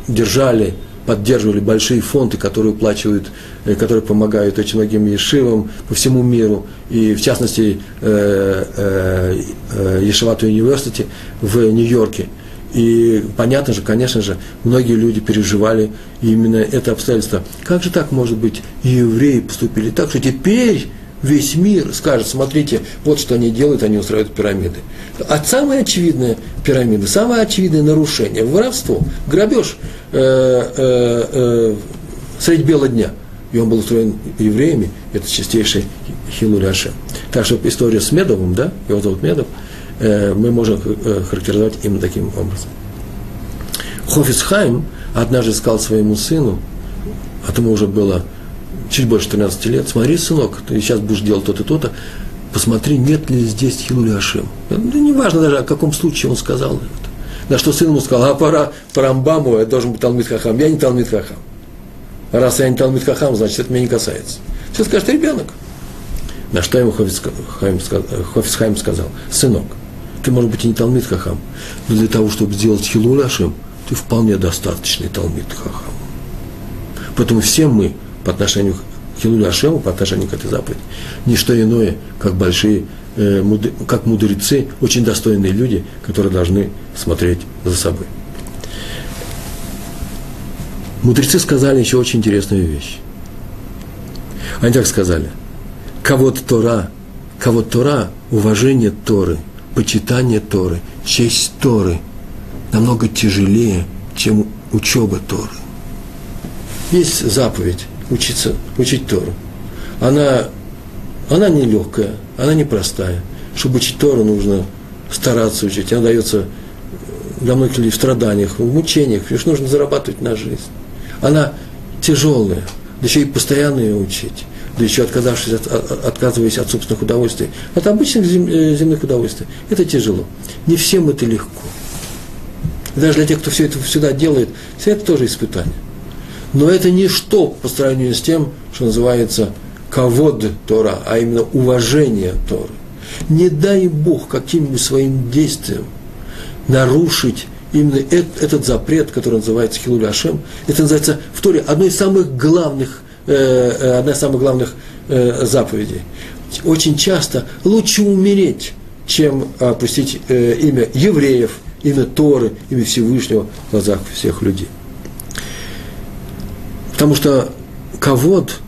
держали поддерживали большие фонды, которые уплачивают, э, которые помогают очень многим ешивам по всему миру, и в частности э, э, Ешевату университете в Нью-Йорке – и понятно же, конечно же, многие люди переживали именно это обстоятельство. Как же так может быть, евреи поступили так, что теперь весь мир скажет, смотрите, вот что они делают, они устраивают пирамиды. А самое очевидное пирамиды, самое очевидное нарушение, воровство, грабеж э, э, э, средь бела дня. И он был устроен евреями, это чистейший Хилуляша. Так что история с Медовым, да, его зовут Медов – мы можем э, характеризовать именно таким образом. Хофисхайм однажды сказал своему сыну, а тому уже было чуть больше 13 лет, смотри, сынок, ты сейчас будешь делать то-то, то-то, посмотри, нет ли здесь Хилули Ашем. Да не важно даже, о каком случае он сказал это. На что сын ему сказал, а пора по Рамбаму, я должен быть Талмит Хахам. Я не Талмит Хахам. Раз я не Талмит Хахам, значит, это меня не касается. Все скажет, ребенок. На что ему Хофисхайм сказал, сынок, ты, может быть, и не Талмит Хахам, но для того, чтобы сделать Хилуль Ашем, ты вполне достаточный Талмит Хахам. Поэтому все мы по отношению к Хилулю Ашему, по отношению к этой заповеди, не что иное, как большие, э, муд, как мудрецы, очень достойные люди, которые должны смотреть за собой. Мудрецы сказали еще очень интересную вещь. Они так сказали. Кого-то Тора, кого-то Тора, уважение Торы – почитание Торы, честь Торы намного тяжелее, чем учеба Торы. Есть заповедь учиться, учить Тору. Она, она нелегкая, она непростая. Чтобы учить Тору, нужно стараться учить. Она дается для многих людей в страданиях, в мучениях, лишь нужно зарабатывать на жизнь. Она тяжелая, да еще и постоянно ее учить да еще отказавшись от, отказываясь от собственных удовольствий, от обычных зем, э, земных удовольствий. Это тяжело. Не всем это легко. даже для тех, кто все это всегда делает, все это тоже испытание. Но это ничто по сравнению с тем, что называется ковод Тора, а именно уважение Торы. Не дай Бог каким-нибудь своим действием нарушить именно этот, запрет, который называется Хилуля Ашем. Это называется в Торе одно из самых главных одна из самых главных э, заповедей. Очень часто лучше умереть, чем опустить имя евреев, имя Торы, имя Всевышнего в глазах всех людей. Потому что ковод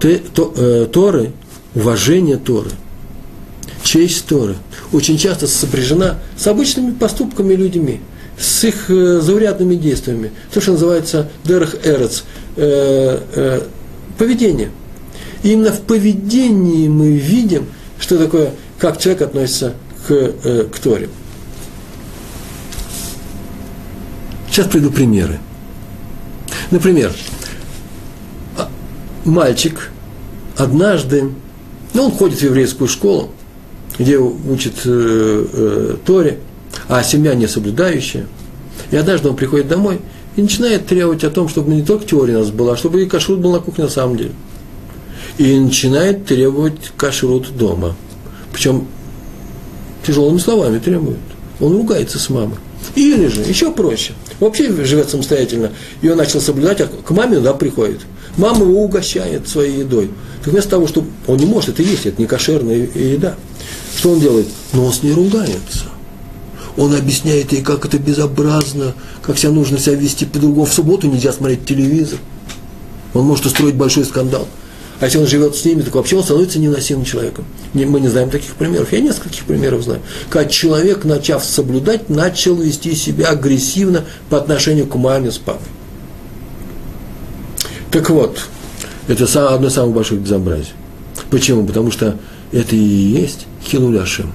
Торы, уважение Торы, честь Торы очень часто сопряжена с обычными поступками людьми, с их заурядными действиями. То, что называется дерх эрец, поведение. И именно в поведении мы видим, что такое, как человек относится к, э, к Торе. Сейчас приду примеры. Например, а, мальчик однажды, ну, он ходит в еврейскую школу, где учит э, э, Торе, а семья не соблюдающая. И однажды он приходит домой – и начинает требовать о том, чтобы не только теория у нас была, а чтобы и кашрут был на кухне на самом деле. И начинает требовать кашрут дома. Причем тяжелыми словами требует. Он ругается с мамой. Или же, еще проще, вообще живет самостоятельно, и он начал соблюдать, а к маме да, приходит. Мама его угощает своей едой. Так вместо того, чтобы он не может это есть, это не кошерная еда. Что он делает? Но он с ней ругается. Он объясняет ей, как это безобразно, как себя нужно себя вести по-другому. В субботу нельзя смотреть телевизор. Он может устроить большой скандал. А если он живет с ними, так вообще он становится невыносимым человеком. Мы не знаем таких примеров. Я нескольких примеров знаю. Когда человек, начав соблюдать, начал вести себя агрессивно по отношению к маме с папой. Так вот, это одно из самых больших безобразий. Почему? Потому что это и есть хилуляшем.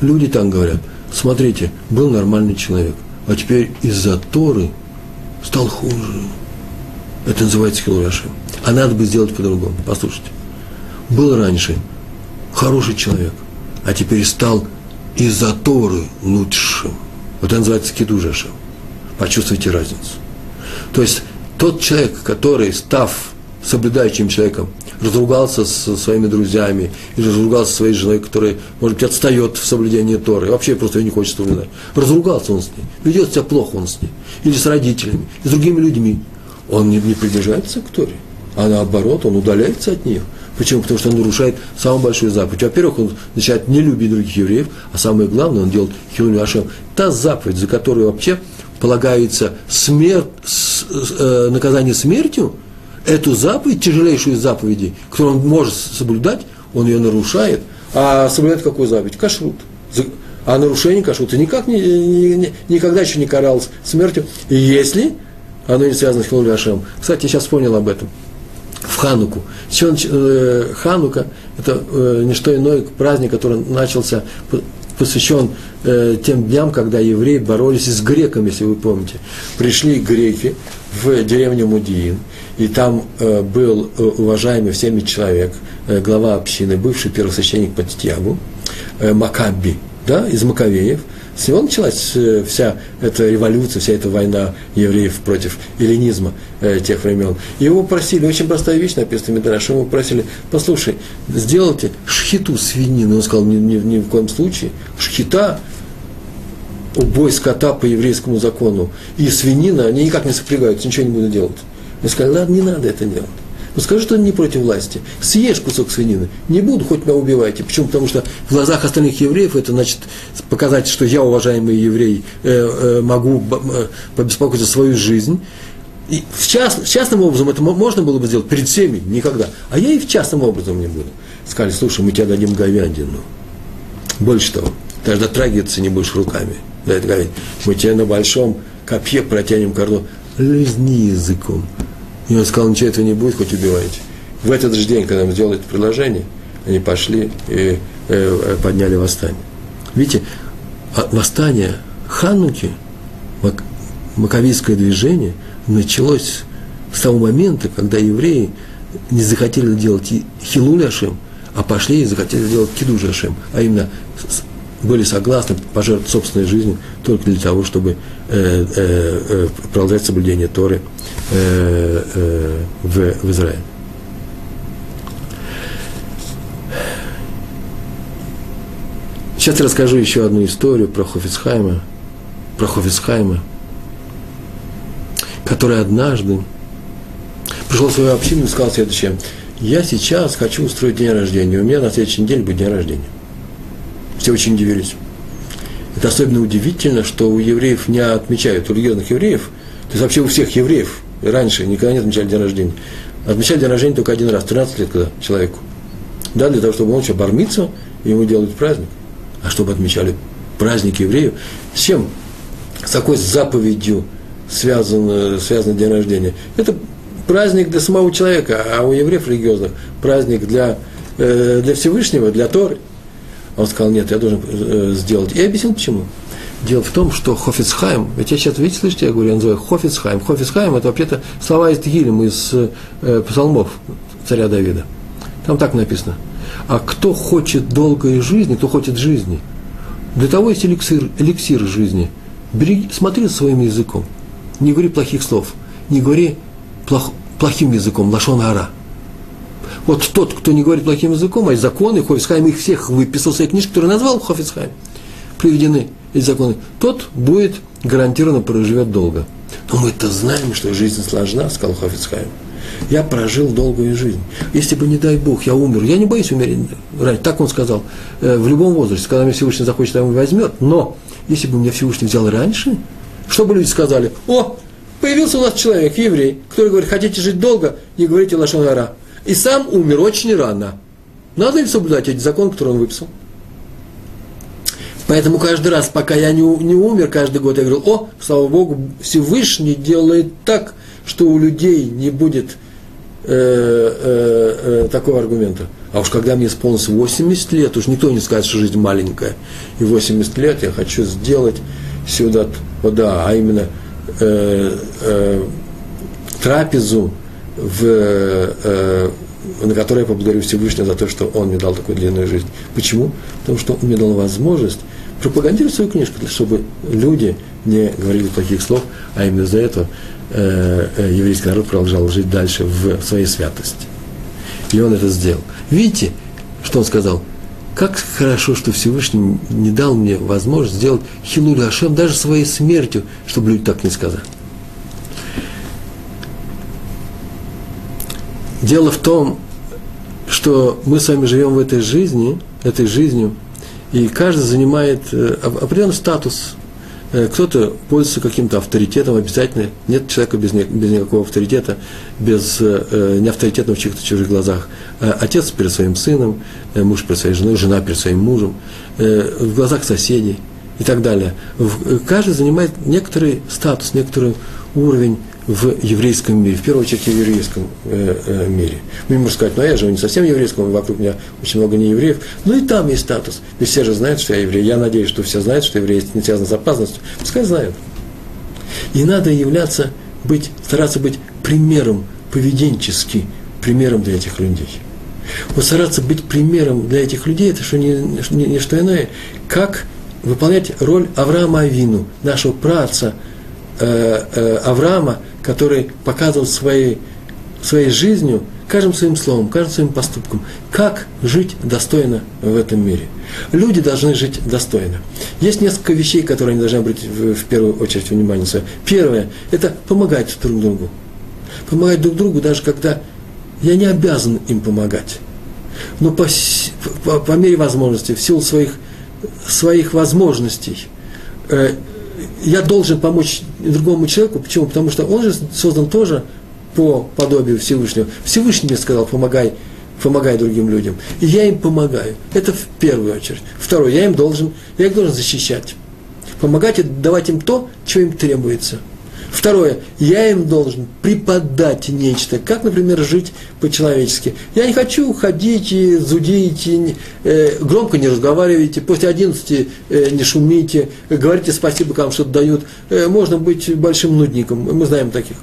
Люди там говорят, смотрите, был нормальный человек, а теперь из-за Торы стал хуже. Это называется хилуляшем. А надо бы сделать по-другому. Послушайте. Был раньше хороший человек, а теперь стал из-за Торы лучшим. Вот это называется кидужашем. Почувствуйте разницу. То есть тот человек, который, став соблюдающим человеком, разругался со своими друзьями, или разругался со своей женой, которая, может быть, отстает в соблюдении Торы, вообще просто ее не хочет соблюдать. Разругался он с ней, ведет себя плохо он с ней, или с родителями, и с другими людьми. Он не, не придерживается к Торе а наоборот, он удаляется от них. Почему? Потому что он нарушает самую большую заповедь. Во-первых, он начинает не любить других евреев, а самое главное, он делает хилуни Ашем. Та заповедь, за которую вообще полагается смерть, э, наказание смертью, эту заповедь, тяжелейшую из заповедей, которую он может соблюдать, он ее нарушает. А соблюдает какую заповедь? Кашрут. А нарушение кашрута никак не, не, никогда еще не каралось смертью, если оно не связано с Хилули Ашем. Кстати, я сейчас вспомнил об этом в Хануку. Э, Ханука – это э, не что иное, праздник, который начался, посвящен э, тем дням, когда евреи боролись с греками, если вы помните. Пришли греки в деревню Мудиин, и там был уважаемый всеми человек, глава общины, бывший первосвященник по Титьягу, Макаби, да, из Маковеев – с него началась э, вся эта революция, вся эта война евреев против эллинизма э, тех времен. Его просили, очень простая вещь написана в Медраше, его просили, послушай, сделайте шхиту свинины. Он сказал, ни, ни, ни в коем случае. Шхита, убой скота по еврейскому закону и свинина, они никак не сопрягаются, ничего не буду делать. Я сказал, ладно, не надо это делать. Ну скажи, что не против власти. Съешь кусок свинины. Не буду, хоть меня убивайте. Почему? Потому что в глазах остальных евреев это значит показать, что я, уважаемый еврей, э, э, могу э, побеспокоить за свою жизнь. И в част, частным образом это можно было бы сделать перед всеми, никогда. А я и в частным образом не буду. Сказали, слушай, мы тебе дадим говядину. Больше того, даже дотрагиваться не будешь руками. Да, это говядина. Мы тебе на большом копье протянем кордон. Лизни языком. И он сказал, ничего этого не будет, хоть убивайте. В этот же день, когда им сделали это предложение, они пошли и э, подняли восстание. Видите, а восстание Хануки, мак, маковийское движение, началось с того момента, когда евреи не захотели делать Хилуляшем, а пошли и захотели делать Кидужашем, а именно были согласны пожертвовать собственной жизнью только для того, чтобы э, э, э, продолжать соблюдение Торы э, э, в, в Израиле. Сейчас я расскажу еще одну историю про Хофицхайма, про Хофицхайма, который однажды пришел в свою общину и сказал следующее. Я сейчас хочу устроить день рождения. У меня на следующей неделе будет день рождения. Все очень удивились. Это особенно удивительно, что у евреев не отмечают, у религиозных евреев, то есть вообще у всех евреев раньше никогда не отмечали день рождения. Отмечали день рождения только один раз, 13 лет когда человеку. Да, для того, чтобы он еще бормиться, и ему делают праздник. А чтобы отмечали праздник евреев, с чем? С какой заповедью связан, связан день рождения? Это праздник для самого человека, а у евреев религиозных праздник для, э, для Всевышнего, для Торы. Он сказал, нет, я должен э, сделать. И объяснил, почему. Дело в том, что Хофицхайм, ведь я сейчас, видите, слышите, я говорю, я называю Хофицхайм. Хофицхайм – это вообще-то слова из Тгилем, из э, псалмов царя Давида. Там так написано. А кто хочет долгой жизни, кто хочет жизни, для того есть эликсир, эликсир жизни. Бери, смотри своим языком. Не говори плохих слов. Не говори плох, плохим языком, лашон ара. Вот тот, кто не говорит плохим языком, а есть законы, Хофицхайм их всех выписал в своей книжке, которую назвал Хофицхайм, приведены эти законы, тот будет гарантированно проживет долго. Но мы-то знаем, что жизнь сложна, сказал Хофицхайм. Я прожил долгую жизнь. Если бы, не дай Бог, я умер, я не боюсь умереть раньше. Так он сказал. Э, в любом возрасте, когда мне Всевышний захочет, он возьмет. Но если бы меня Всевышний взял раньше, что бы люди сказали? О, появился у нас человек, еврей, который говорит, хотите жить долго, не говорите лошон И сам умер очень рано. Надо ли соблюдать эти законы, которые он выписал? Поэтому каждый раз, пока я не, не умер, каждый год я говорил, о, слава Богу, Всевышний делает так, что у людей не будет э, э, э, такого аргумента. А уж когда мне исполнилось 80 лет, уж никто не скажет, что жизнь маленькая. И 80 лет я хочу сделать сюда, вот да, а именно э, э, трапезу, в, э, на которой я поблагодарю Всевышнего за то, что он мне дал такую длинную жизнь. Почему? Потому что он мне дал возможность пропагандировать свою книжку, чтобы люди не говорили плохих слов, а именно из-за этого э, э, еврейский народ продолжал жить дальше в своей святости. И он это сделал. Видите, что он сказал? Как хорошо, что Всевышний не дал мне возможность сделать Хилуль Ашем даже своей смертью, чтобы люди так не сказали. Дело в том, что мы с вами живем в этой жизни, этой жизнью – и каждый занимает э, определенный статус. Э, кто-то пользуется каким-то авторитетом обязательно. Нет человека без, без никакого авторитета, без э, неавторитетного в чьих-то чужих глазах. Отец перед своим сыном, муж перед своей женой, жена перед своим мужем, в глазах соседей и так далее. Каждый занимает некоторый статус, некоторый уровень в еврейском мире, в первую очередь в еврейском э, э, мире. Вы можете сказать, ну я живу не совсем еврейском, вокруг меня очень много неевреев, но и там есть статус. Ведь все же знают, что я еврей. Я надеюсь, что все знают, что еврей не связан с опасностью. Пускай знают. И надо являться, быть, стараться быть примером поведенчески, примером для этих людей. Вот стараться быть примером для этих людей, это что не, не, не что иное, как выполнять роль Авраама Авину, нашего праца э, э, Авраама, который показывал своей, своей жизнью, каждым своим словом, каждым своим поступком, как жить достойно в этом мире. Люди должны жить достойно. Есть несколько вещей, которые они должны обратить в, в первую очередь внимание свое. Первое – это помогать друг другу. Помогать друг другу, даже когда я не обязан им помогать. Но по, по, по мере возможности, в силу своих, своих возможностей, э, я должен помочь другому человеку. Почему? Потому что он же создан тоже по подобию Всевышнего. Всевышний мне сказал, помогай, помогай другим людям. И я им помогаю. Это в первую очередь. Второе, я им должен, я их должен защищать. Помогать и давать им то, что им требуется – Второе, я им должен преподать нечто, как, например, жить по-человечески. Я не хочу ходить и зудить, и, э, громко не разговаривайте, после 11 э, не шумите, говорите спасибо, вам что-то дают. Э, можно быть большим нудником, мы знаем таких.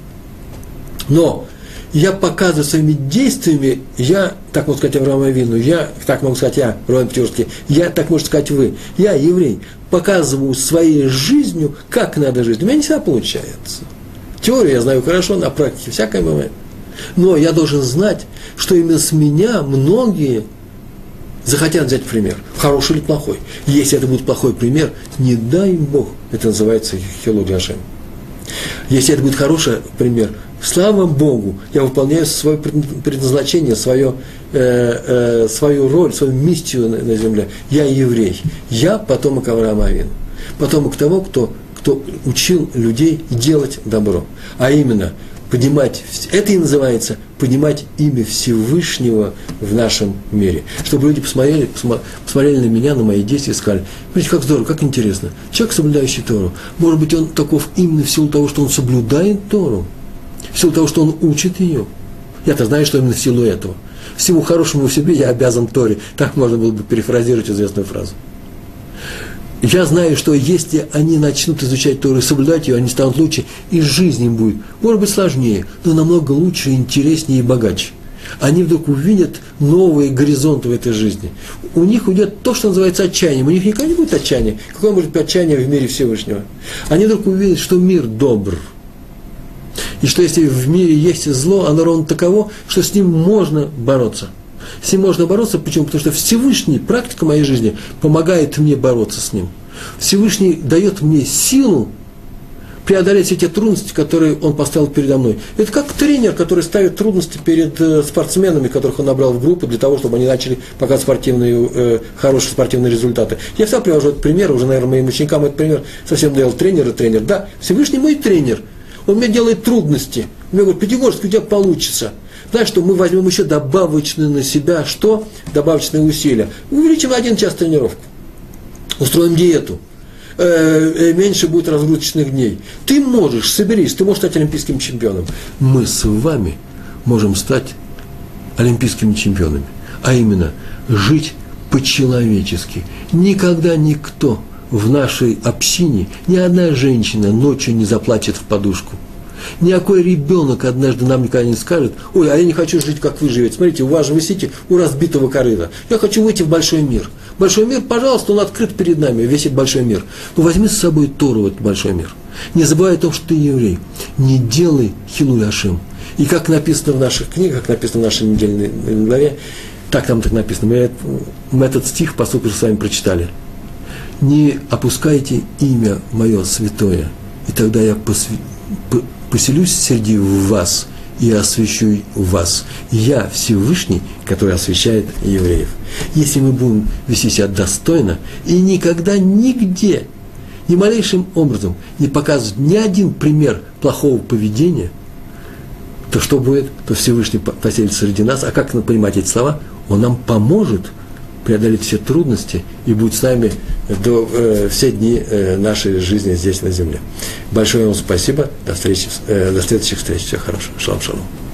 Но я показываю своими действиями, я, так могу сказать Авраам Авину, я, так могу сказать я, Роман Петерский, я, так можно сказать вы, я еврей, показываю своей жизнью, как надо жить. У меня не всегда получается. Теорию я знаю хорошо, на практике всякое бывает. Но я должен знать, что именно с меня многие захотят взять пример, хороший или плохой. Если это будет плохой пример, не дай Бог, это называется Ашем. Если это будет хороший пример, слава Богу, я выполняю свое предназначение, свое, э, э, свою роль, свою миссию на, на земле. Я еврей. Я потомок Авраама Авин. Потомок того, кто, кто учил людей делать добро. А именно, поднимать, это и называется поднимать имя Всевышнего в нашем мире. Чтобы люди посмотрели, посмотрели на меня, на мои действия и сказали, смотрите, как здорово, как интересно. Человек, соблюдающий Тору, может быть, он таков именно в силу того, что он соблюдает Тору, в силу того, что он учит ее. Я-то знаю, что именно в силу этого. Всему хорошему в себе я обязан Торе. Так можно было бы перефразировать известную фразу. Я знаю, что если они начнут изучать Тору и соблюдать ее, они станут лучше, и жизнь им будет, может быть, сложнее, но намного лучше, интереснее и богаче. Они вдруг увидят новые горизонты в этой жизни. У них уйдет то, что называется отчаянием. У них никогда не будет отчаяния. Какое может быть отчаяние в мире Всевышнего? Они вдруг увидят, что мир добр. И что если в мире есть зло, оно ровно таково, что с ним можно бороться – с ним можно бороться. Почему? Потому что Всевышний, практика моей жизни, помогает мне бороться с ним. Всевышний дает мне силу преодолеть эти трудности, которые он поставил передо мной. Это как тренер, который ставит трудности перед э, спортсменами, которых он набрал в группу, для того, чтобы они начали показывать спортивные, э, хорошие спортивные результаты. Я всегда привожу этот пример, уже, наверное, моим ученикам этот пример совсем делал тренер и тренер. Да, Всевышний мой тренер, он мне делает трудности. Он мне говорит, Пятигорский, у тебя получится. Знаешь, что мы возьмем еще добавочные на себя, что? Добавочные усилия. Увеличим один час тренировку. Устроим диету Э, э, меньше будет разгрузочных дней. Ты можешь, соберись, ты можешь стать олимпийским чемпионом. Мы с вами можем стать олимпийскими чемпионами. А именно, жить по-человечески. Никогда никто в нашей общине, ни одна женщина ночью не заплачет в подушку. Никакой ребенок однажды нам никогда не скажет, ой, а я не хочу жить, как вы живете. Смотрите, у вас же вы сидите у разбитого корыта. Я хочу выйти в большой мир. Большой мир, пожалуйста, он открыт перед нами, весь этот большой мир. Но возьми с собой Тору в этот большой мир. Не забывай о том, что ты еврей. Не делай хилу Ашем. И как написано в наших книгах, как написано в нашей недельной главе, так там так написано, мы, мы этот стих, по сути, с вами прочитали. Не опускайте имя мое святое, и тогда я посвя... поселюсь среди вас – и освящу вас. Я Всевышний, который освящает евреев. Если мы будем вести себя достойно и никогда нигде, ни малейшим образом не показывать ни один пример плохого поведения, то что будет? То Всевышний поселится среди нас. А как понимать эти слова? Он нам поможет преодолеть все трудности и будет с нами до, э, все дни э, нашей жизни здесь на земле. Большое вам спасибо. До, встречи, э, до следующих встреч. Всего хорошего. Шалом, шалом.